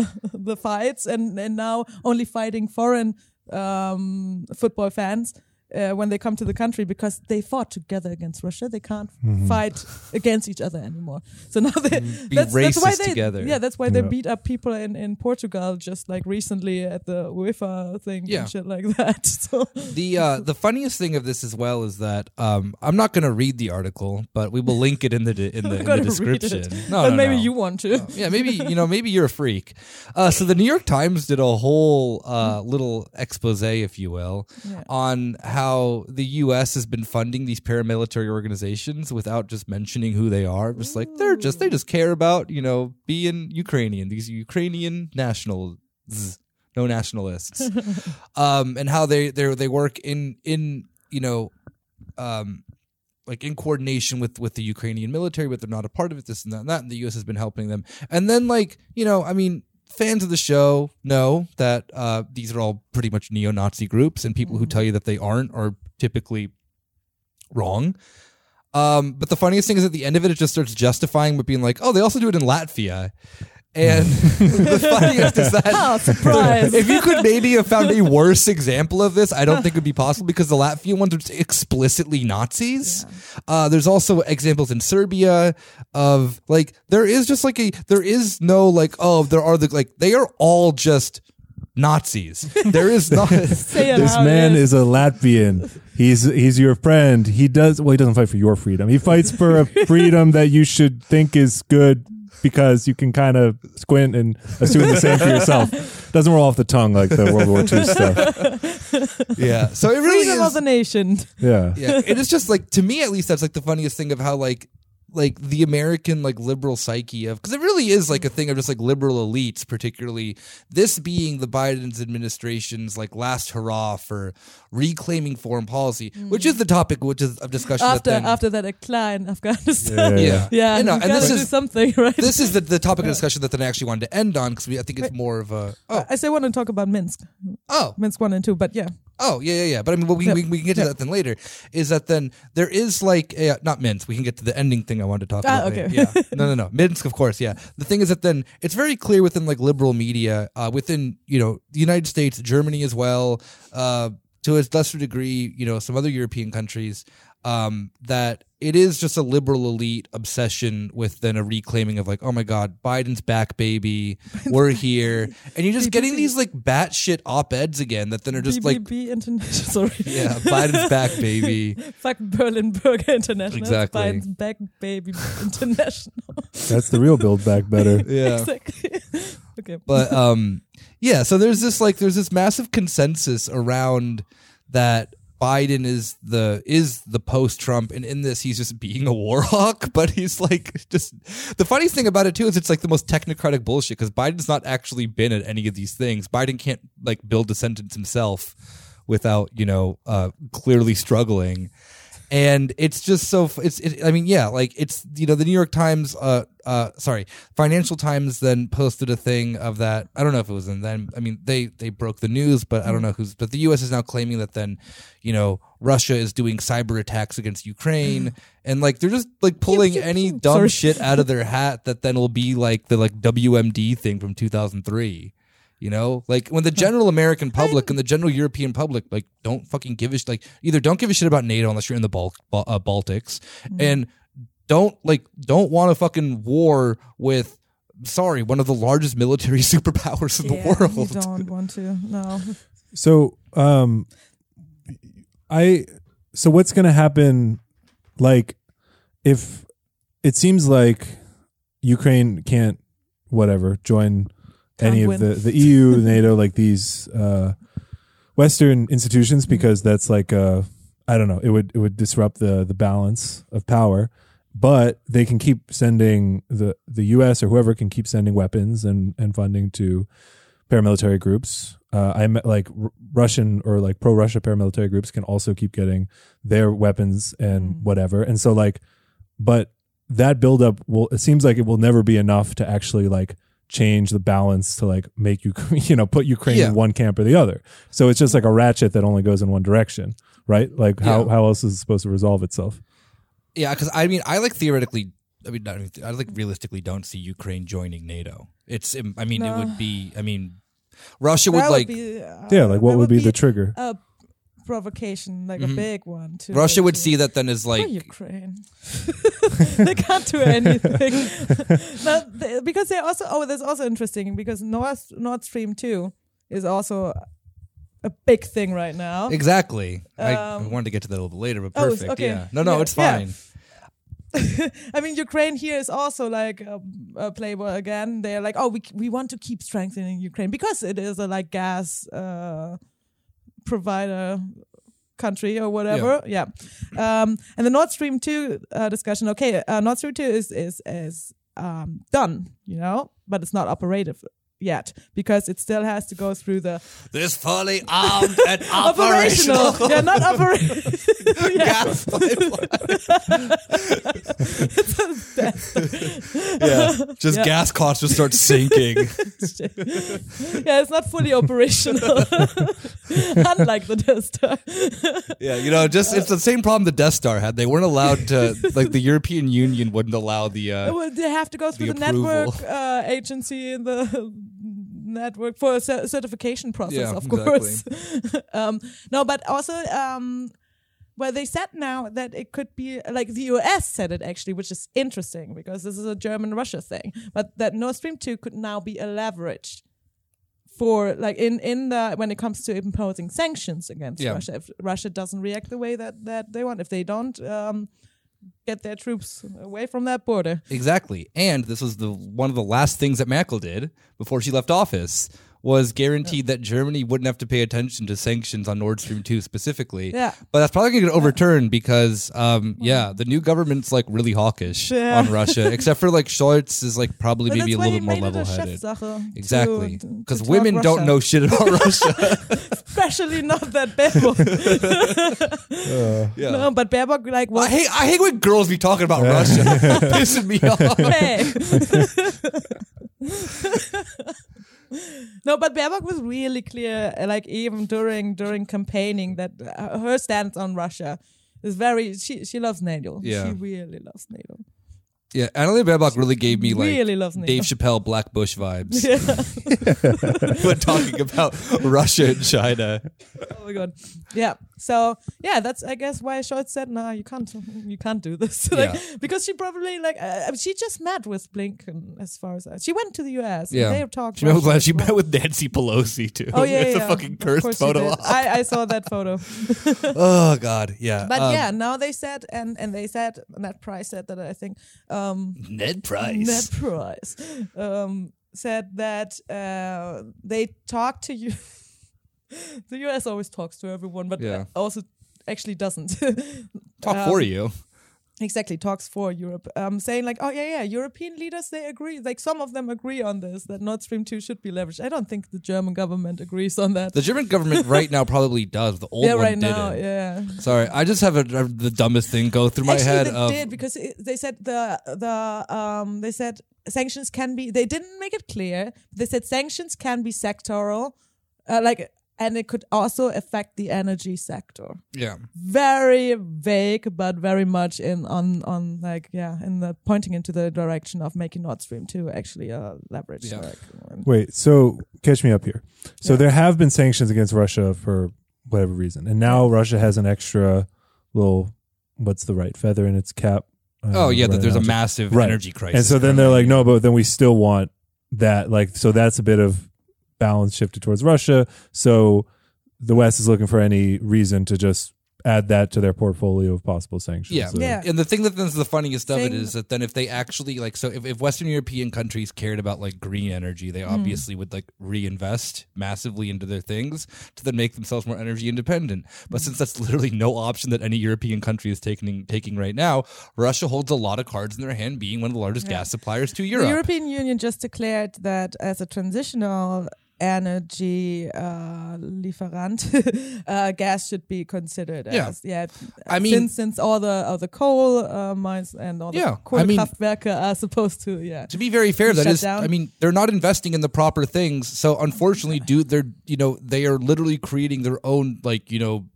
the fights and and now only fighting foreign um, football fans uh, when they come to the country because they fought together against Russia. They can't fight against each other anymore. So now they Be that's, that's why they together. yeah that's why they beat up people in in Portugal just like recently at the UEFA thing Yeah. and shit like that. So the uh, the funniest thing of this as well is that um, I'm not going to read the article, but we will link it in the de- in the, in the description. No, but no, maybe no. you want to. yeah, maybe you know, maybe you're a freak. Uh, so the New York Times did a whole uh, little expose, if you will, Yeah. on how the U.S. has been funding these paramilitary organizations without just mentioning who they are. Just like they're just they just care about you know being Ukrainian. These Ukrainian nationals, no nationalists, um, and how they they they work in in you know. Um, like in coordination with with the Ukrainian military, but they're not a part of it. This and that, and that. And the U.S. has been helping them. And then, like you know, I mean, fans of the show know that uh, these are all pretty much neo-Nazi groups, and people who tell you that they aren't are typically wrong. Um, but the funniest thing is at the end of it, it just starts justifying with being like, "Oh, they also do it in Latvia." And the funniest is that Oh, surprise. if you could maybe have found a worse example of this, I don't think it would be possible because the Latvian ones are explicitly Nazis. Uh, there's also examples in Serbia of like there is just like a there is no like oh there are the like they are all just Nazis. There is not. This out, man yes. is a Latvian. He's he's your friend. He does well. He doesn't fight for your freedom. He fights for a freedom that you should think is good because you can kind of squint and assume the same for yourself. Doesn't roll off the tongue like the World War II stuff. yeah. So it really freedom is. of the nation. Yeah. yeah, it is just like to me at least that's like the funniest thing of how like like the American like liberal psyche of because it really is like a thing of just like liberal elites, particularly this being the Biden's administration's like last hurrah for reclaiming foreign policy, which is mm. the topic which is of discussion. that After then, after that decline in Afghanistan. Yeah. yeah, Yeah, You know, and this is something, right? this is the, the topic of discussion that then I actually wanted to end on because I think it's more of a oh I still want to talk about Minsk, oh Minsk one and two, but yeah, Oh yeah, yeah, yeah. But I mean, well, we, Yeah. we, we can get to Yeah. that then later. Is that then there is like a, not Minsk? We can get to the ending thing I wanted to talk Ah, about. okay. later. Yeah, no, no, no. Minsk, of course. Yeah. The thing is that then it's very clear within like liberal media, uh, within you know the United States, Germany as well, uh, to a lesser degree, you know, some other European countries, um, that it is just a liberal elite obsession with then a reclaiming of like, oh my God, Biden's back, baby, we're here, and you're just getting these like batshit op eds again that then are just like BBB International. Sorry, yeah, Biden's back, baby. fuck Berlin Burger International. Exactly. Biden's back, baby international. That's the real Build Back Better. Yeah. exactly. okay, But um yeah, so there's this like there's this massive consensus around that Biden is the is the post Trump and in this he's just being a war hawk, but he's like just the funniest thing about it too is it's like the most technocratic bullshit because Biden's not actually been at any of these things. Biden can't like build a sentence himself without, you know, uh clearly struggling. And it's just so it's it, i mean yeah like it's you know the new york times uh uh sorry financial times then posted a thing of that. I don't know if it was in then. I mean they they broke the news but i don't know who's but the us is now claiming that then you know russia is doing cyber attacks against ukraine. And like they're just like pulling any dumb Sorry. shit out of their hat that then will be like the like wmd thing from 2003 you know, like when the general American public and the general European public like don't fucking give a sh- like either don't give a shit about NATO unless you're in the Bal- Bal- uh, Baltics, and don't like don't want a fucking war with sorry one of the largest military superpowers in yeah, the world. You don't want to. No. So, um, I so what's going to happen? Like, if it seems like Ukraine can't, whatever, join any of the the EU, NATO, like these uh, Western institutions, Mm-hmm. because that's like uh, I don't know, it would it would disrupt the the balance of power. But they can keep sending the the U.S. or whoever can keep sending weapons and and funding to paramilitary groups. Uh, I met like R- Russian or like pro Russia paramilitary groups can also keep getting their weapons and Mm. whatever. And so like, but that buildup will, it seems like it will never be enough to actually like change the balance to like make you you know put Ukraine Yeah. in one camp or the other. So it's just like a ratchet that only goes in one direction, right? Like how Yeah. how else is it supposed to resolve itself? Yeah, because I mean, I like theoretically. I mean, not, I like realistically don't see Ukraine joining NATO. It's. I mean, it would be. I mean, Russia would That like. be, uh, Yeah, like what that would be the trigger? a provocation, like a big one. To Mm-hmm. Russia would see that then as like. Ukraine. they can't do anything. no, they- because they also oh, that's also interesting because Nord Nord Stream two is also a big thing right now. Exactly. I, I Um, wanted to get to that a little bit later, but oh, perfect. okay. Yeah. No, no, Yeah, it's yeah. fine. I mean, Ukraine here is also like a, a playboy again. They're like, oh, we we want to keep strengthening Ukraine because it is a like gas uh, provider country or whatever. Yeah. Um, and the Nord Stream two uh, discussion. Okay, uh, Nord Stream two is is is um, done, you know, but it's not operative yet because it still has to go through the This fully armed and operational. operational yeah, not operational. yeah. gas pipeline. yeah, just Yeah. gas costs just start sinking. yeah, it's not fully operational, unlike the Death Star. yeah, you know, just it's the same problem the Death Star had. They weren't allowed to, like, the European Union wouldn't allow the. Uh, they have to go through the, The network uh, agency in the network for a certification process, Yeah, of exactly. course. um, no, but also. Um, well, they said now that it could be like the US said it actually, which is interesting because this is a German Russia thing. But that Nord Stream 2 could now be a leverage for like in in the when it comes to imposing sanctions against Yeah. Russia if Russia doesn't react the way that that they want if they don't um, get their troops away from that border Exactly. And this was the one of the last things that Merkel did before she left office was guaranteed that Germany wouldn't have to pay attention to sanctions on Nord Stream 2 specifically. Yeah. But that's probably going to get overturned because um yeah, the new government's like really hawkish Yeah. on Russia except for like Scholz is like probably But maybe a little bit more a level-headed. Exactly. Because women don't know shit about Russia. especially not that Baerbock yeah. no but Baerbock like I hate I hate when girls be talking about Russia. Pissing me off. hey no but Baerbock was really clear uh, like even during during campaigning that uh, her stance on Russia is very she she loves NATO Yeah. she really loves NATO Yeah, Annalena Baerbock really gave me like really loves NATO Dave Chappelle Black Bush vibes yeah. when talking about Russia and China. oh my god yeah so yeah that's i guess why Scholz said no you can't you can't do this like Yeah. because she probably like uh, she just met with blinken as far as I, she went to the us Yeah. they talked She met, with, she met with Nancy Pelosi too. Oh yeah, it's yeah, a fucking cursed photo. I, I saw that photo. oh god, yeah. But Um, yeah, now they said, and and they said, Ned Price said that I think um, Ned Price. Ned Price um, said that uh, they talk to you. the US always talks to everyone, but Yeah. also actually doesn't. Talk Um, for you. Exactly, talks for Europe, um, saying like, oh yeah, yeah, European leaders they agree, like some of them agree on this that Nord Stream two should be leveraged. I don't think the German government agrees on that. The German government right now probably does. The old yeah, one right didn't. now, yeah. Sorry, I just have a, a- the dumbest thing go through my Actually, head they of did because it, they said the the um they said sanctions can be. They didn't make it clear. They said sanctions can be sectoral, uh, like, and it could also affect the energy sector. yeah. Very vague, but very much in on on like yeah, in the pointing into the direction of making Nord Stream two actually a leverage. Yeah. Like, Wait, so catch me up here. So Yeah. there have been sanctions against Russia for whatever reason, and now Russia has an extra little what's the right feather in its cap? I Oh yeah, the that right there's a massive Right. energy crisis. And so then they're like, no, but then we still want that. Like, so that's a bit of balance shifted towards Russia. So the West is looking for any reason to just add that to their portfolio of possible sanctions. Yeah. So- Yeah. And the thing that that's the funniest of it Thing- is that then if they actually like so if, if Western European countries cared about like green energy, they Mm. obviously would like reinvest massively into their things to then make themselves more energy independent. But since that's literally no option that any European country is taking taking right now, Russia holds a lot of cards in their hand, being one of the largest Yeah. gas suppliers to Europe. The Europe. European Union just declared that as a transitional energy uh, lieferant, uh, gas should be considered Yeah. as yeah. I mean- since since all the all the coal uh, mines and all the Yeah, I mean- Kohlekraftwerke are supposed to yeah. to be very fair, that is down. I mean, they're not investing in the proper things. So unfortunately, dude, they're you know they are literally creating their own like you know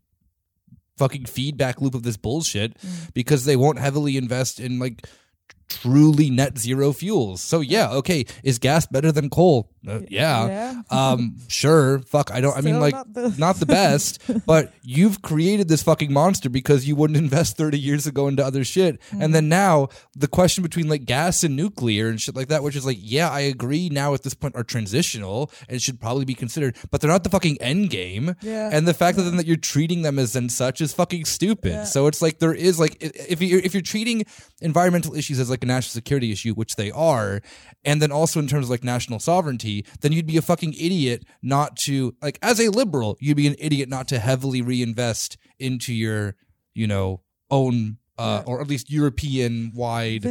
fucking feedback loop of this bullshit Mm. because they won't heavily invest in like truly net zero fuels. So yeah, okay, is gas better than coal? Uh, yeah. Yeah. Um sure. Fuck, I don't I mean Still like not the- not the best, but you've created this fucking monster because you wouldn't invest 30 years ago into other shit. Mm. And then now the question between like gas and nuclear and shit like that, which is like, yeah, I agree now at this point are transitional and should probably be considered, but they're not the fucking end game. Yeah. And the fact that then that you're treating them as and such is fucking stupid. Yeah. So it's like there is like if you if you're treating environmental issues as like a national security issue, which they are, and then also in terms of like national sovereignty, then you'd be a fucking idiot not to like as a liberal, you'd be an idiot not to heavily reinvest into your, you know, own uh, or at least European wide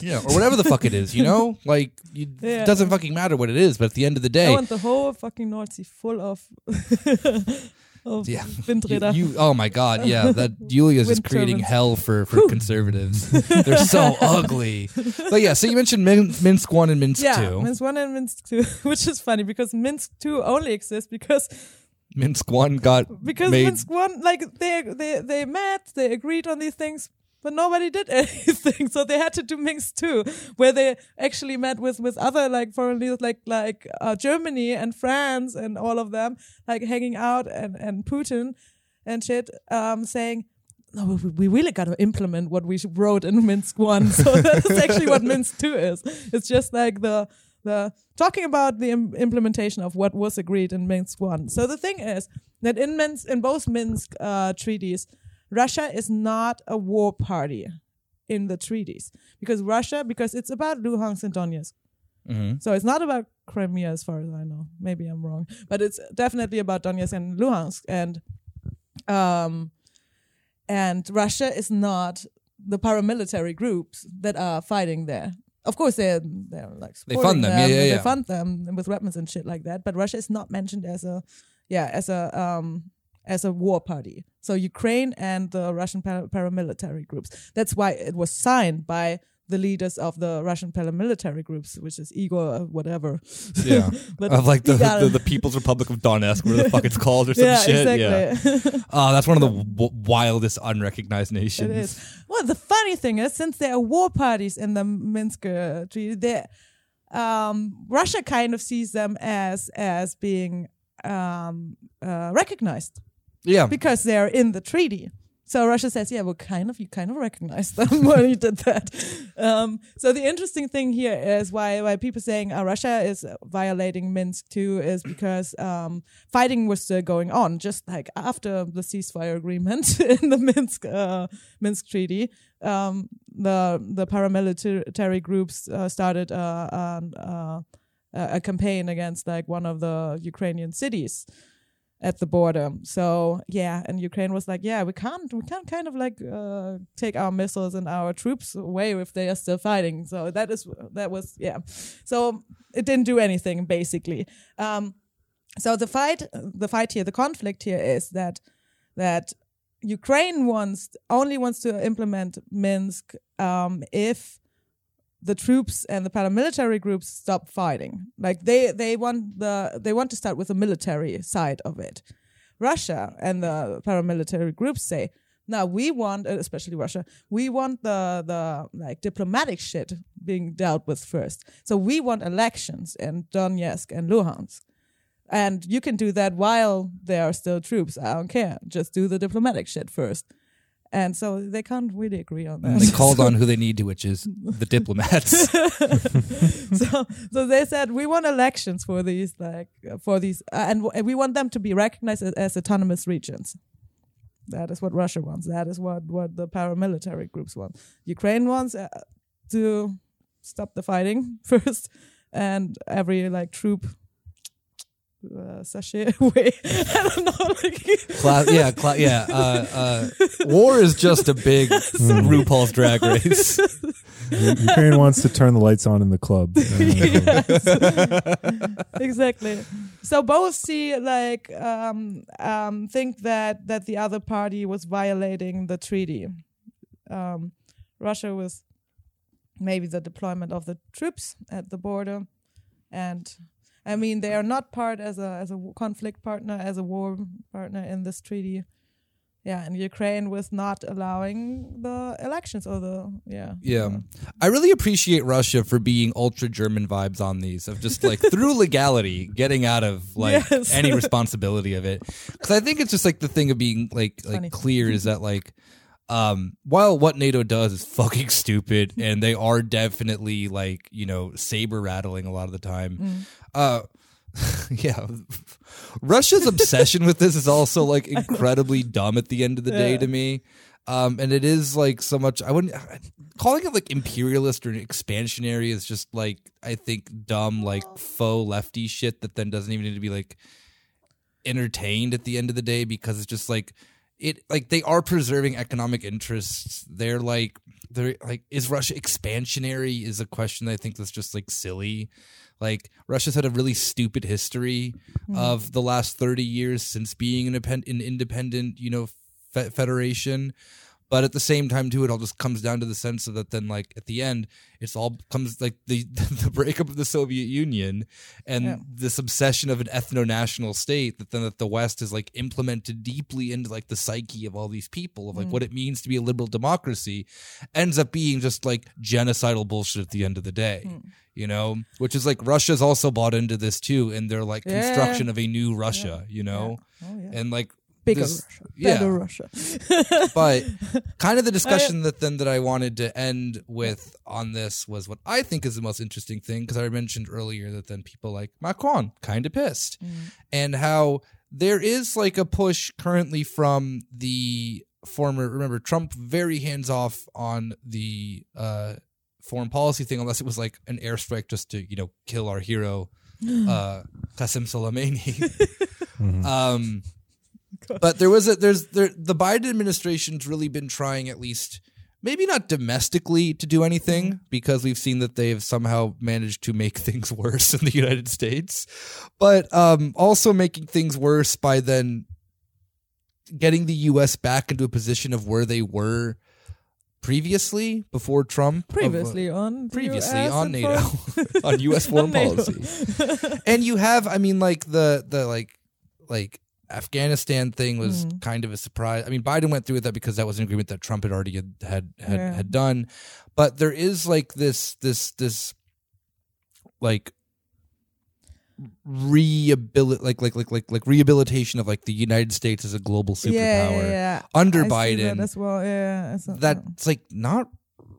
yeah, or whatever the fuck it is, you know? Like you, Yeah. it doesn't fucking matter what it is, but at the end of the day, I want the whole fucking North Sea full of of Yeah. windräder. You, you- oh my god, yeah, that Julia's is creating turbines. hell for for conservatives. They're so ugly. But yeah, so you mentioned Min- Minsk one and Minsk yeah, two. Minsk one and Minsk two, which is funny because Minsk two only exists because Minsk one got because made. Minsk one like they they they met, they agreed on these things, but nobody did anything. So they had to do Minsk two, where they actually met with with other like foreign leaders like like uh, Germany and France and all of them like hanging out and and Putin and shit, um, saying. No, we, we really got to implement what we wrote in Minsk one. So that's actually what Minsk two is. It's just like the the talking about the Im- implementation of what was agreed in Minsk one. So the thing is that in Minsk, in both Minsk uh, treaties, Russia is not a war party in the treaties because Russia because it's about Luhansk and Donetsk. Mhm. So it's not about Crimea as far as I know. Maybe I'm wrong, but it's definitely about Donetsk and Luhansk and um and Russia is not the paramilitary groups that are fighting there. Of course, they're they're like They supporting fund them, yeah, and yeah, They fund them with weapons and shit like that. But Russia is not mentioned as a yeah as a um as a war party. So Ukraine and the Russian para- paramilitary groups. That's why it was signed by the leaders of the Russian paramilitary groups, which is Igor uh, whatever. Yeah. but of like the, the the People's Republic of Donetsk, whatever the fuck it's called, or some yeah, shit. Yeah. exactly. Oh, that's one of the w- wildest unrecognized nations. It is. Well, the funny thing is, since there are war parties in the Minsk uh, treaty, there, um, Russia kind of sees them as as being um, uh, recognized Yeah. because they're in the treaty. So Russia says, yeah, well, kind of, you kind of recognize them when you did that. Um, so the interesting thing here is why why people saying uh, Russia is violating Minsk too is because um, fighting was still going on, just like after the ceasefire agreement in the Minsk uh, Minsk treaty. Um, the the paramilitary groups uh, started uh, uh, a campaign against like one of the Ukrainian cities at the border. So yeah, and Ukraine was like, yeah, we can't, we can't kind of like uh, take our missiles and our troops away if they are still fighting. So that is that was yeah. So it didn't do anything basically. Um, so the fight, the fight here, the conflict here is that that Ukraine wants only wants to implement Minsk um, if the troops and the paramilitary groups stop fighting. Like they they want the they want to start with the military side of it. Russia and the paramilitary groups say, "Now we want, uh, especially Russia, we want the the like diplomatic shit being dealt with first. So we want elections in Donetsk and Luhansk." And you can do that while there are still troops. I don't care. Just do the diplomatic shit first. And so they can't really agree on that. And they called on who they need to, which is the diplomats. so so they said we want elections for these like for these uh, and w- we want them to be recognized as, as autonomous regions that is what russia wants that is what what the paramilitary groups want ukraine wants uh, to stop the fighting first and every like troop uh, sashay away i don't know like Cla- yeah, cla- yeah. Uh, uh, war is just a big RuPaul's Drag Race. Ukraine wants to turn the lights on in the club. exactly. So both see like um, um, think that that the other party was violating the treaty. Um, Russia was maybe the deployment of the troops at the border, and I mean they are not part as a as a conflict partner as a war partner in this treaty. Yeah, and Ukraine was not allowing the elections or the yeah. Yeah. I really appreciate Russia for being ultra German vibes on these of just like through legality getting out of like Yes. any responsibility of it. Cuz I think it's just like the thing of being like like Funny. clear is that like um while what NATO does is fucking stupid and they are definitely like, you know, saber rattling a lot of the time. Uh yeah. Russia's obsession with this is also like incredibly dumb at the end of the day Yeah. to me. Um, and it is like so much. I wouldn't calling it like imperialist or expansionary is just like I think dumb like faux lefty shit that then doesn't even need to be like entertained at the end of the day because it's just like it like they are preserving economic interests. They're like they're like is Russia expansionary is a question I think that's just like silly. Like Russia's had a really stupid history mm-hmm. of the last 30 years since being an, independ- an independent, you know, fe- federation. But at the same time, too, it all just comes down to the sense of that. Then, like at the end, it's all comes like the the breakup of the Soviet Union and Yeah. this obsession of an ethno-national state that then that the West has like implemented deeply into like the psyche of all these people of like what mm. it means to be a liberal democracy, ends up being just like genocidal bullshit at the end of the day. Hmm. You know, which is like Russia's also bought into this too, in their like Yeah. construction of a new Russia. You know, Oh yeah. and like Bigger this- Russia. yeah. Better Russia. but kind of the discussion that then that I wanted to end with on this was what I think is the most interesting thing because I mentioned earlier that then people like Macron kind of pissed and how there is like a push currently from the former remember Trump very hands off on the uh foreign policy thing unless it was like an airstrike just to you know kill our hero uh Qasem Soleimani um but there was a there's there the Biden administration's really been trying at least maybe not domestically to do anything because we've seen that they've somehow managed to make things worse in the United States, but um, also making things worse by then getting the U.S. back into a position of where they were previously before Trump. of, uh, Previously on previously US on NATO, on U.S. foreign On policy, and you have, I mean, like the the like like Afghanistan thing was Mm. kind of a surprise. I mean, Biden went through with that because that was an agreement that Trump had already had had had, Yeah. had done, but there is like this this this like rehabilit like like like like like rehabilitation of like the United States as a global superpower Yeah, yeah, yeah. under I Biden that as well. Yeah, that's like not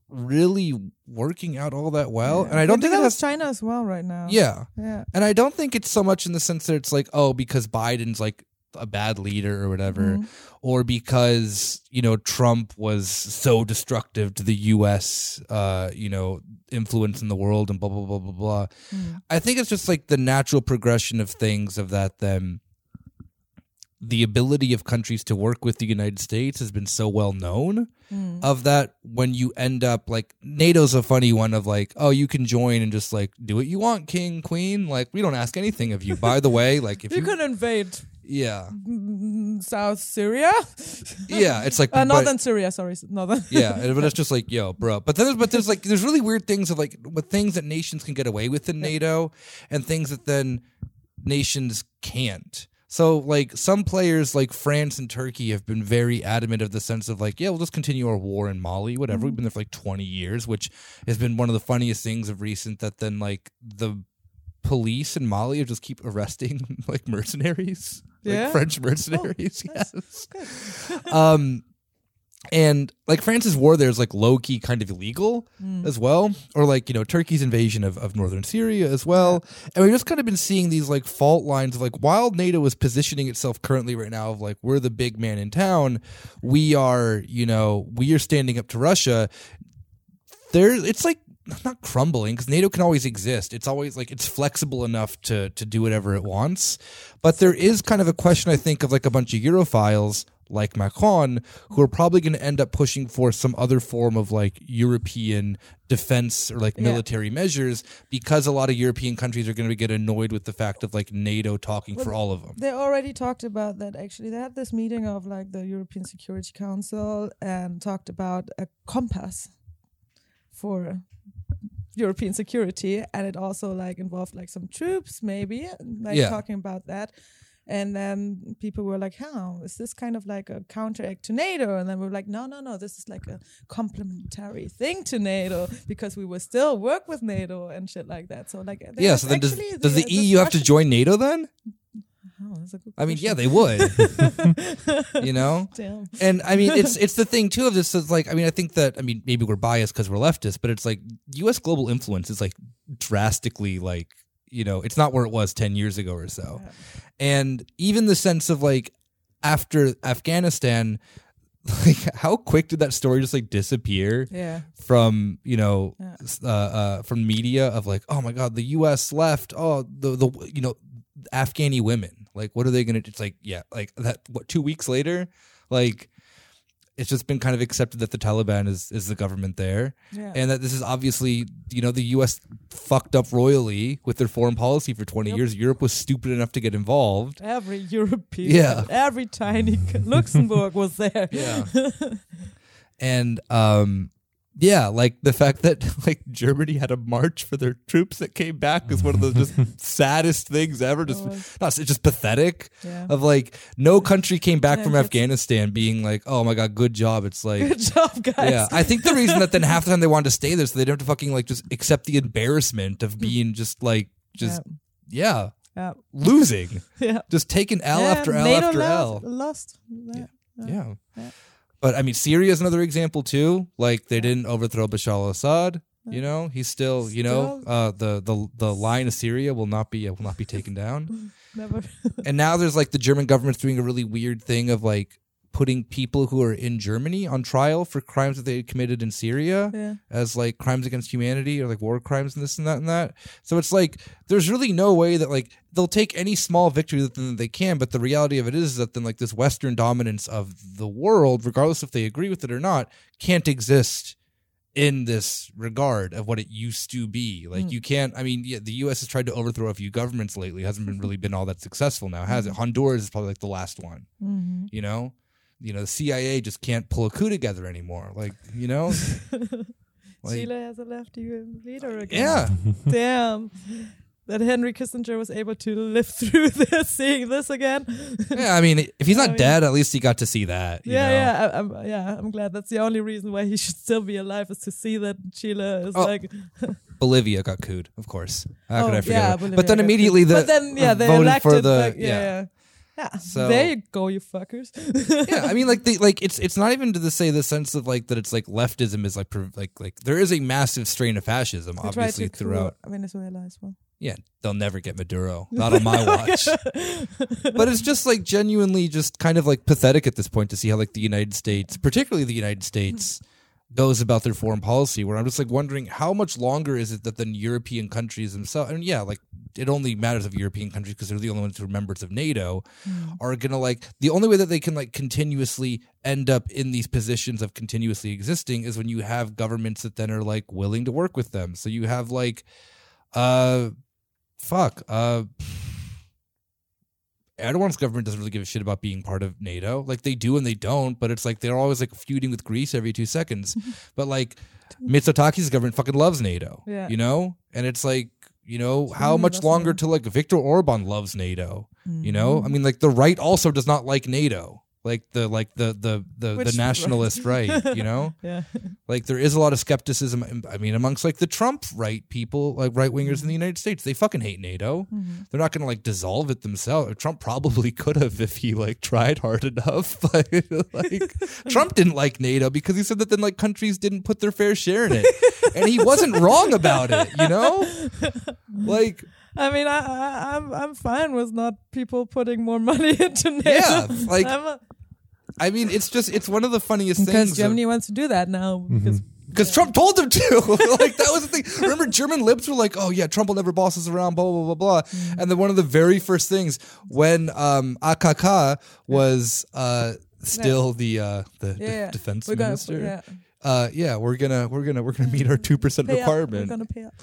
really working out all that well. yeah. And I don't think that with. China as well right now. Yeah, yeah. and I don't think it's so much in the sense that it's like oh because Biden's like a bad leader or whatever, Mhm. or because you know Trump was so destructive to the U.S. Uh, you know influence in the world and blah blah blah blah blah. Mm. I think it's just like the natural progression of things of that then the ability of countries to work with the United States has been so well known Mm. of that when you end up like NATO's a funny one of like oh you can join and just like do what you want king queen like we don't ask anything of you by the way like if You you, can invade yeah mm, South Syria, yeah it's like uh, but- northern Syria. Sorry, northern. yeah, and- but it's just like, yo, bro. But then, there's, but there's like, there's really weird things of like, with things that nations can get away with in NATO, and things that then nations can't. So like, some players like France and Turkey have been very adamant of the sense of like, yeah, we'll just continue our war in Mali, whatever. We've been there for like 20 years, which has been one of the funniest things of recent. That then like the police in Mali just keep arresting like mercenaries, Yeah? like French mercenaries. nice. yes. um, and like France's war there is like low key kind of illegal as well, or like you know Turkey's invasion of, of northern Syria as well. And we've just kind of been seeing these like fault lines of like while NATO is positioning itself currently right now of like we're the big man in town, we are you know we are standing up to Russia. There, it's like not crumbling because NATO can always exist. It's always like it's flexible enough to to do whatever it wants. But there is kind of a question I think of like a bunch of Europhiles like Macron, who are probably going to end up pushing for some other form of like European defense or like Yeah. military measures because a lot of European countries are going to get annoyed with the fact of like NATO talking for all of them. They already talked about that actually. They had this meeting of like the European Security Council and talked about a compass for European security and it also like involved like some troops maybe like Yeah. talking about that. And then people were like, "How is this kind of like a counteract to NATO?" And then we were like, "No, no, no. This is like a complementary thing to NATO because we will still work with NATO and shit like that." So like, Yeah, so then does, does the uh, this EU have to join NATO then? Oh, that's a good I mean, yeah, they would. you know? Damn. And I mean, it's it's the thing too of this is like I mean, I think that I mean maybe we're biased because we're leftist, but it's like U.S. global influence is like drastically like you know it's not where it was ten years ago or so, and even the sense of like after Afghanistan, like how quick did that story just like disappear? Yeah. from you know Yeah. uh, uh, from media of like oh my god the U.S. left oh the the you know Afghani women like what are they gonna it's like yeah like that what two weeks later like it's just been kind of accepted that the Taliban is is the government there Yeah. and that this is obviously you know the U.S. fucked up royally with their foreign policy for 20 Yep. years Europe was stupid enough to get involved every European, Yeah. every tiny Luxembourg was there. Yeah. and um yeah, like the fact that like Germany had a march for their troops that came back is one of the just saddest things ever. Just Oh. not it's just pathetic. Yeah. Of like no country came back Yeah, from Afghanistan being like, oh my god, good job. It's like Good job, guys. yeah, I think the reason that then half the time they wanted to stay there so they don't have to fucking like just accept the embarrassment of being just like just yeah, yeah. losing, Yeah. just taking L Yeah, after L NATO after lost, L. Lost. Yeah. Yeah. But I mean, Syria is another example too. Like they didn't overthrow Bashar al-Assad. You know, he's still, you know, uh, the the the line of Syria will not be will not be taken down. Never. and now there's like the German government's doing a really weird thing of like putting people who are in Germany on trial for crimes that they committed in Syria yeah. as like crimes against humanity or like war crimes and this and that and that. So it's like there's really no way that like they'll take any small victory that they can, but the reality of it is that then like this Western dominance of the world, regardless if they agree with it or not, can't exist in this regard of what it used to be. Like hmm. you can't I mean, yeah, the US has tried to overthrow a few governments lately, hasn't been mm-hmm. really been all that successful now, has it? Mm-hmm. Honduras is probably like the last one. Mm-hmm. You know? You know, the CIA just can't pull a coup together anymore. Like, you know? Like- Chile has a lefty leader again. Yeah. Damn. That Henry Kissinger was able to live through this, seeing this again. Yeah, I mean, if he's not Oh, yeah. dead, at least he got to see that. you yeah, know? yeah, I, I'm, yeah. I'm glad. That's the only reason why he should still be alive is to see that Chile is Oh, like. Bolivia got cooed, of course. How could oh, I forget? yeah, but then immediately the But then yeah, uh, they voted elected for the like, yeah, yeah. Yeah, So- there you go, you fuckers. yeah, I mean, like the like it's it's not even to the say the sense of like that it's like leftism is like like like there is a massive strain of fascism They obviously throughout. Venezuela as well. Yeah, they'll never get Maduro, not on my watch. but it's just like genuinely just kind of like pathetic at this point to see how like the United States, particularly the United States, goes about their foreign policy. Where I'm just like wondering how much longer is it that the European countries themselves, and yeah, like it only matters of European countries because they're the only ones who are members of NATO, are gonna like the only way that they can like continuously end up in these positions of continuously existing is when you have governments that then are like willing to work with them. So you have like, uh, fuck, uh. Erdogan's government doesn't really give a shit about being part of NATO. Like they do and they don't, but it's like they're always like feuding with Greece every two seconds. but like Mitsotakis' government fucking loves NATO. Yeah. You know? And it's like, you know, how much longer NATO. to like Viktor Orban loves NATO. You Mm-hmm. know? I mean like the right also does not like NATO. Like the like the the the, Which the nationalist right, you know? Yeah. Like there is a lot of skepticism. Um, I mean, amongst like the Trump right people, like right wingers in the mm-hmm. United States, they fucking hate NATO. Mm-hmm. They're not going to like dissolve it themselves. Trump probably could have if he like tried hard enough. But like Trump didn't like NATO because he said that then like countries didn't put their fair share in it, and he wasn't wrong about it. You know, like I mean, I, I, I'm I'm fine with not people putting more money into NATO. Yeah, like, I'm a- I mean, it's just it's one of the funniest because things. of- Germany wants to do that now. Mm-hmm. Because Because Trump told them to. like that was the thing. Remember, German libs were like, "Oh yeah, Trump will never boss us around." Blah blah blah blah. Mm-hmm. And then one of the very first things when um, AKK was uh, still the uh, the de- Yeah, defense we're gonna, minister. yeah, Uh, yeah, we're gonna we're gonna we're gonna meet our two percent pay up. We're requirement. gonna pay up.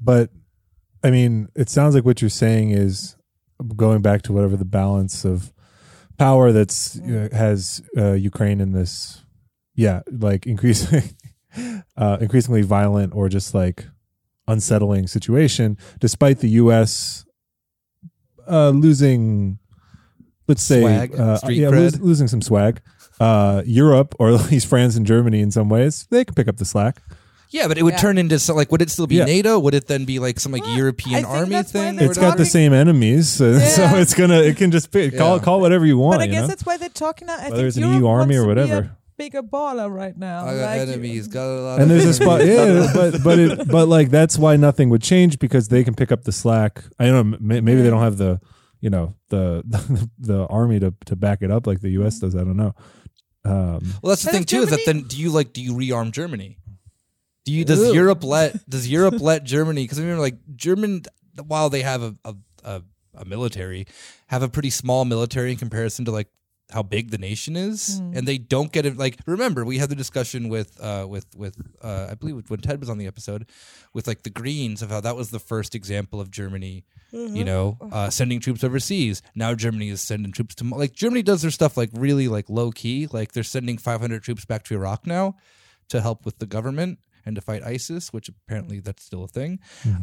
But I mean, it sounds like what you're saying is going back to whatever the balance of power that's uh, has uh, Ukraine in this, yeah, like increasing, uh, increasingly violent or just like unsettling situation, despite the U.S. Uh, losing, let's say, Swag, uh, yeah, lose- losing some swag. Uh, Europe, or at least France and Germany, in some ways, they can pick up the slack. Yeah, but it would Yeah. turn into some, like would it still be Yeah. NATO? Would it then be like some like Well, I European think army that's why thing? they're It's got the talking- same enemies, so, so it's gonna it can just be, call Yeah. call whatever you want. But I you guess know? that's why they're talking. I Whether think it's an Europe EU army wants or to be a whatever. bigger baller right now. I got like, enemies. Got a lot. and of there's a spot, enemies. yeah, but but it, but like that's why nothing would change because they can pick up the slack. I don't know, may- maybe they don't have the you know the the, the army to to back it up like the U.S. does. I don't know. Um, Well, that's the But thing if too. Is that Germany- then do you like do you rearm Germany? Do you does Ew. Europe let does Europe let Germany? Because I remember, like German, while they have a, a a a military, have a pretty small military in comparison to like how big the nation is, and they don't get it. Like remember, we had the discussion with uh with with uh I believe when Ted was on the episode with like the Greens of how that was the first example of Germany. You know, uh, sending troops overseas. Now Germany is sending troops to like Germany does their stuff like really like low key. Like they're sending 500 troops back to Iraq now to help with the government and to fight ISIS, which apparently that's still a thing.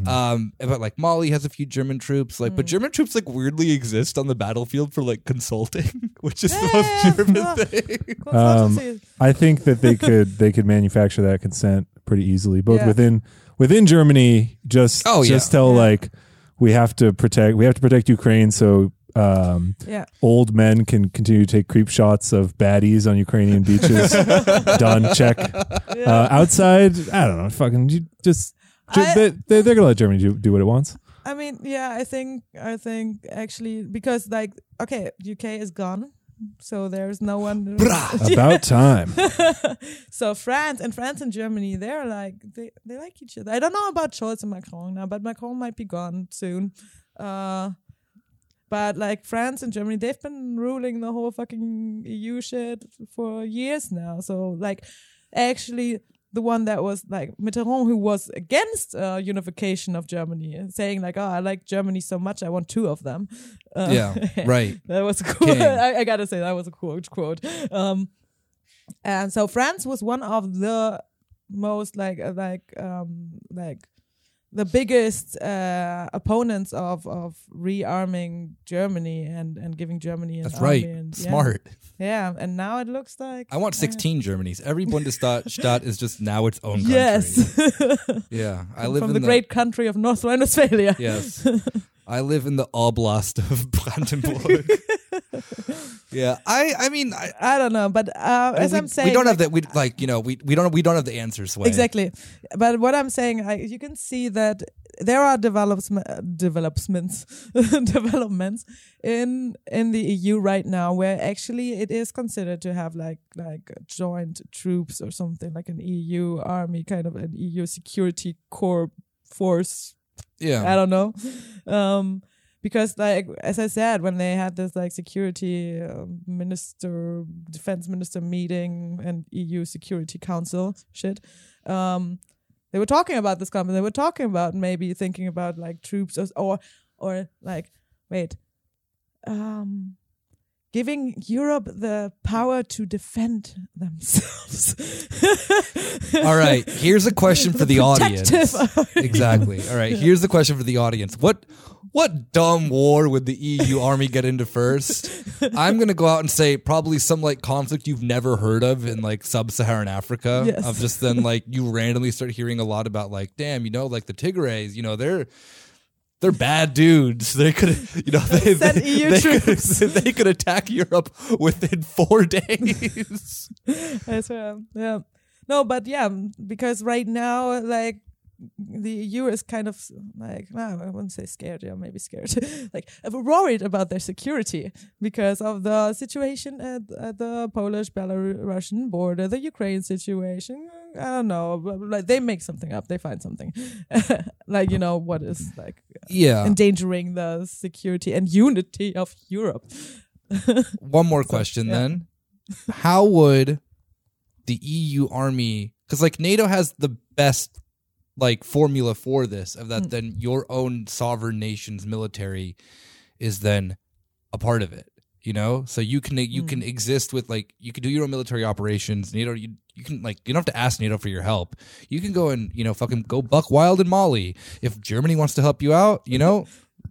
Um, but like Mali has a few German troops, like but German troops like weirdly exist on the battlefield for like consulting, which is the Yeah, most German yeah. thing. Um, I think that they could they could manufacture that consent pretty easily, both Yeah. within within Germany. Just Oh, yeah. just tell Yeah. like we have to protect we have to protect Ukraine so. Um, yeah. old men can continue to take creep shots of baddies on Ukrainian beaches. Done. Check. Uh, outside, I don't know. Fucking you just. ju- I- they, they, they're gonna let Germany do, do what it wants. I mean, yeah, I think I think actually because like okay, UK is gone, so there's no one. About time. so France and France and Germany, they're like they, they like each other. I don't know about Scholz and Macron now, but Macron might be gone soon. Uh, but like France and Germany, they've been ruling the whole fucking EU shit for years now. So like, actually, the one that was like Mitterrand, who was against uh, unification of Germany, saying like, "Oh, I like Germany so much, I want two of them." Uh, Yeah, right. that was cool. I, I gotta say that was a cool quote. Um, and so France was one of the most like uh, like um like the biggest uh opponents of of rearming Germany and and giving Germany an That's right. and, yeah. Smart. Yeah, and now it looks like I want 16 uh, 16 Germanys. Every Bundesstaat is just now its own country. Yes, Yeah. I live from in the, great country of North Rhine-Westphalia. Yes. I live in the oblast of Brandenburg. yeah. I I mean I, I don't know, but uh, as we, I'm saying, we don't like, have that we like you know we we don't we don't have the answers Sway. Exactly. But what I'm saying, I, you can see that there are develops, developments, developments in in the EU right now where actually it is considered to have like like joint troops or something like an EU army, kind of an EU security corps force Yeah, I don't know. Um, because like as I said, when they had this like security uh, minister, defense minister meeting and EU Security Council shit, um, they were talking about this company. They were talking about maybe thinking about like troops or or, or like wait, um. Giving Europe the power to defend themselves. All right. Here's a question for the audience. Protective. exactly. All right. Here's the question for the audience. What what dumb war would the EU army get into first? I'm gonna go out and say probably some like conflict you've never heard of in like sub-Saharan Africa. Yes. Of just then like you randomly start hearing a lot about like, damn, you know, like the Tigrays, you know, they're they're bad dudes. They could, you know, they, Send they, EU they troops. Could, they could attack Europe within four days. I swear. Yeah. No, but yeah, because right now, like, the EU is kind of like, well, I wouldn't say scared, yeah, maybe scared, like uh, worried about their security because of the situation at, at the Polish Belarusian border, the Ukraine situation. I don't know, like they make something up, they find something, like you know what is like yeah. endangering the security and unity of Europe. One more question yeah. then. how would the EU army because like NATO has the best like formula for this of that then your own sovereign nation's military is then a part of it you know so you can you can exist with like you can do your own military operations nato you, you can like you don't have to ask nato for your help you can go and you know fucking go buck wild in mali if germany wants to help you out you know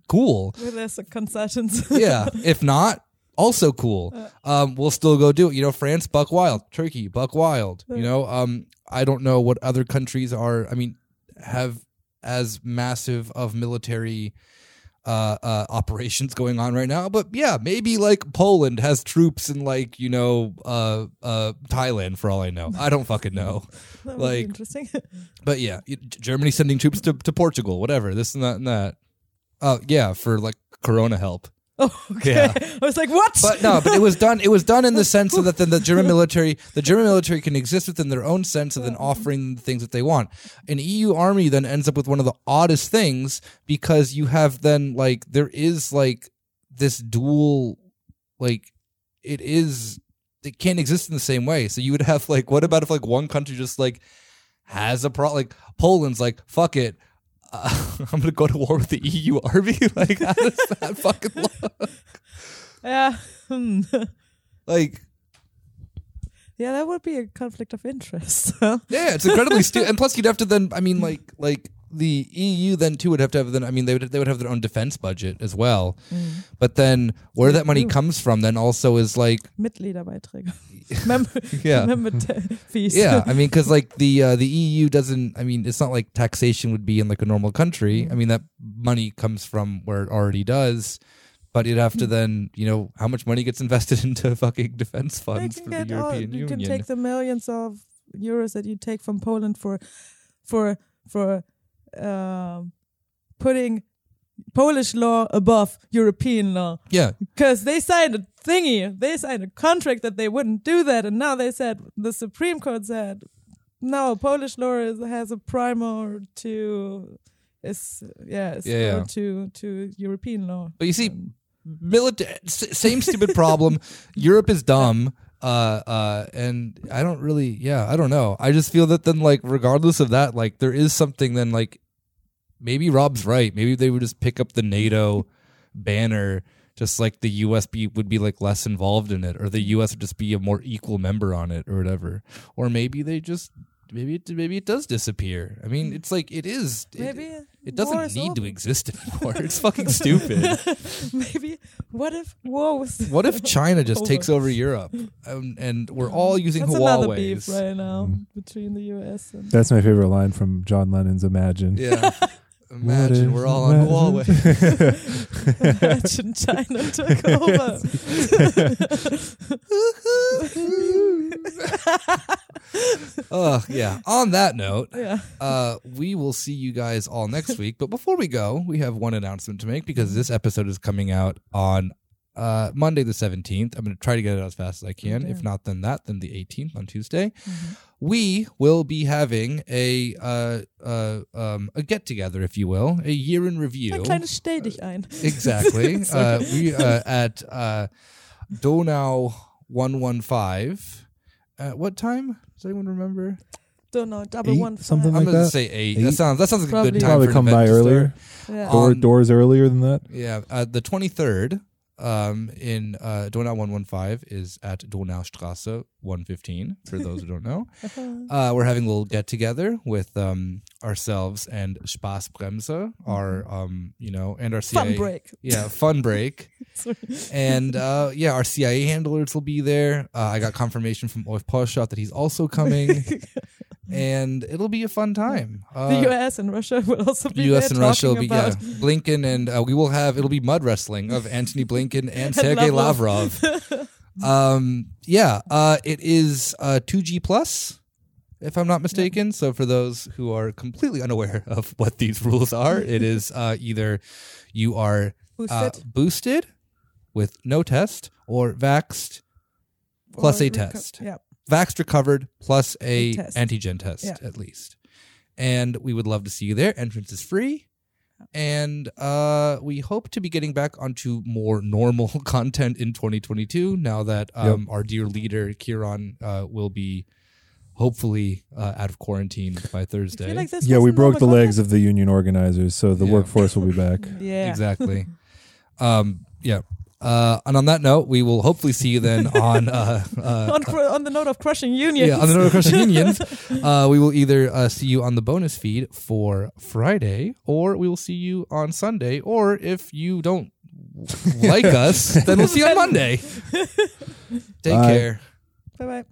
cool there's a consultants. yeah. If not, also cool. Um, we'll still go do it. You know, France, Buck Wild, Turkey, Buck Wild. You know, um, I don't know what other countries are. I mean, have as massive of military uh, uh, operations going on right now. But yeah, maybe like Poland has troops in like you know uh, uh, Thailand for all I know. I don't fucking know. That would be like, interesting. but yeah, Germany sending troops to, to Portugal, whatever. This and that and that. Uh, yeah, for like Corona help. Oh, okay. Yeah. I was like, what? But no, but it was done. It was done in the sense of that then the German military, the German military can exist within their own sense of then offering the things that they want. An EU army then ends up with one of the oddest things because you have then like there is like this dual, like it is it can't exist in the same way. So you would have like what about if like one country just like has a pro like Poland's like fuck it. Uh, I'm gonna go to war with the EU army. Like, how does that fucking look? yeah. Like, yeah, that would be a conflict of interest. Yeah, it's incredibly stupid. And plus, you'd have to then. I mean, like, like the EU then too would have to have then. I mean, they would they would have their own defense budget as well. Mm. But then, where that money mm. comes from, then also is like, Mitgliederbeiträge. Member, Yeah. member fees. yeah. I mean, because like the uh, the EU doesn't. I mean, it's not like taxation would be in like a normal country. Mm. I mean, that money comes from where it already does. But you'd have to then, you know, how much money gets invested into fucking defense funds for the get all, European you Union. You can take the millions of euros that you take from Poland for for for um, putting Polish law above European law yeah, because they signed a thingy, they signed a contract that they wouldn't do that, and now they said the Supreme Court said no, Polish law is, has a primer to is yeah, is Yeah, yeah. to to European law. But you see, military same stupid problem. Europe is dumb. Uh, uh, and I don't really, yeah, I don't know. I just feel that then, like, regardless of that, like, there is something then, like, maybe Rob's right. Maybe they would just pick up the NATO banner, just like the US be, would be like less involved in it, or the US would just be a more equal member on it, or whatever. Or maybe they just. Maybe it maybe it does disappear. I mean, it's like it is. it- Maybe it, war doesn't is need to exist anymore. It's fucking stupid. Maybe what if war was What if China just Over. takes over Europe um, and we're all using That's another beef right now Mm. between the US and That's my favorite line from John Lennon's Imagine. Yeah. Imagine we're all on Huawei. imagine China took over. Oh, yeah. On that note, yeah. uh, we will see you guys all next week. But before we go, we have one announcement to make because this episode is coming out on uh, Monday the 17th. I'm going to try to get it out as fast as I can. If not, then that, then the 18th on Tuesday. We will be having a uh, uh, um, a get together, if you will, a year in review. Ein kleines Stell dich ein. Exactly. uh, we uh, at uh, Donau one one five. At what time? Does anyone remember? Don't know. Double Eight, one. something I'm like gonna that? say eight. Eight? That sounds that sounds like a Probably. good time. Probably for an come event by to start. earlier. Yeah. Door, On- doors earlier than that. Yeah, uh, the twenty third. Um, in uh, Donau one one five is at Donaustrasse one fifteen. For those who don't know, uh, we're having a little get together with um ourselves and Spaßbremse, our um you know, and our CIA. Fun break. Yeah, fun break. and uh, yeah, our CIA handlers will be there. Uh, I got confirmation from Ulf Poschardt that he's also coming, and it'll be a fun time. Uh, the US and Russia will also be U.S. there and Russia will be yeah, Blinken, and uh, we will have it'll be mud wrestling of Antony Blinken and Sergei Lavrov. Um, yeah, uh, it is uh, 2G plus, if I'm not mistaken. So for those who are completely unaware of what these rules are, it is uh, either you are uh, Boosted. boosted with no test or vaxed plus or a reco- test. Yeah. Vaxxed recovered plus a A test. antigen test Yeah. at least. And we would love to see you there. Entrance is free. And uh, we hope to be getting back onto more normal content in 2022 now that um, our dear leader, Kieran, uh, will be hopefully uh, out of quarantine by Thursday. like Yeah, we broke the normal legs of the union organizers, so the Yeah. workforce will be back. Yeah. Exactly. um, yeah. Uh, and on that note, we will hopefully see you then on uh, uh, on, cr- on the note of crushing unions. yeah on the note of crushing unions. Uh, we will either uh, see you on the bonus feed for Friday, or we will see you on Sunday. Or if you don't like us, then we'll see you on Monday. Take Bye. care. Bye bye.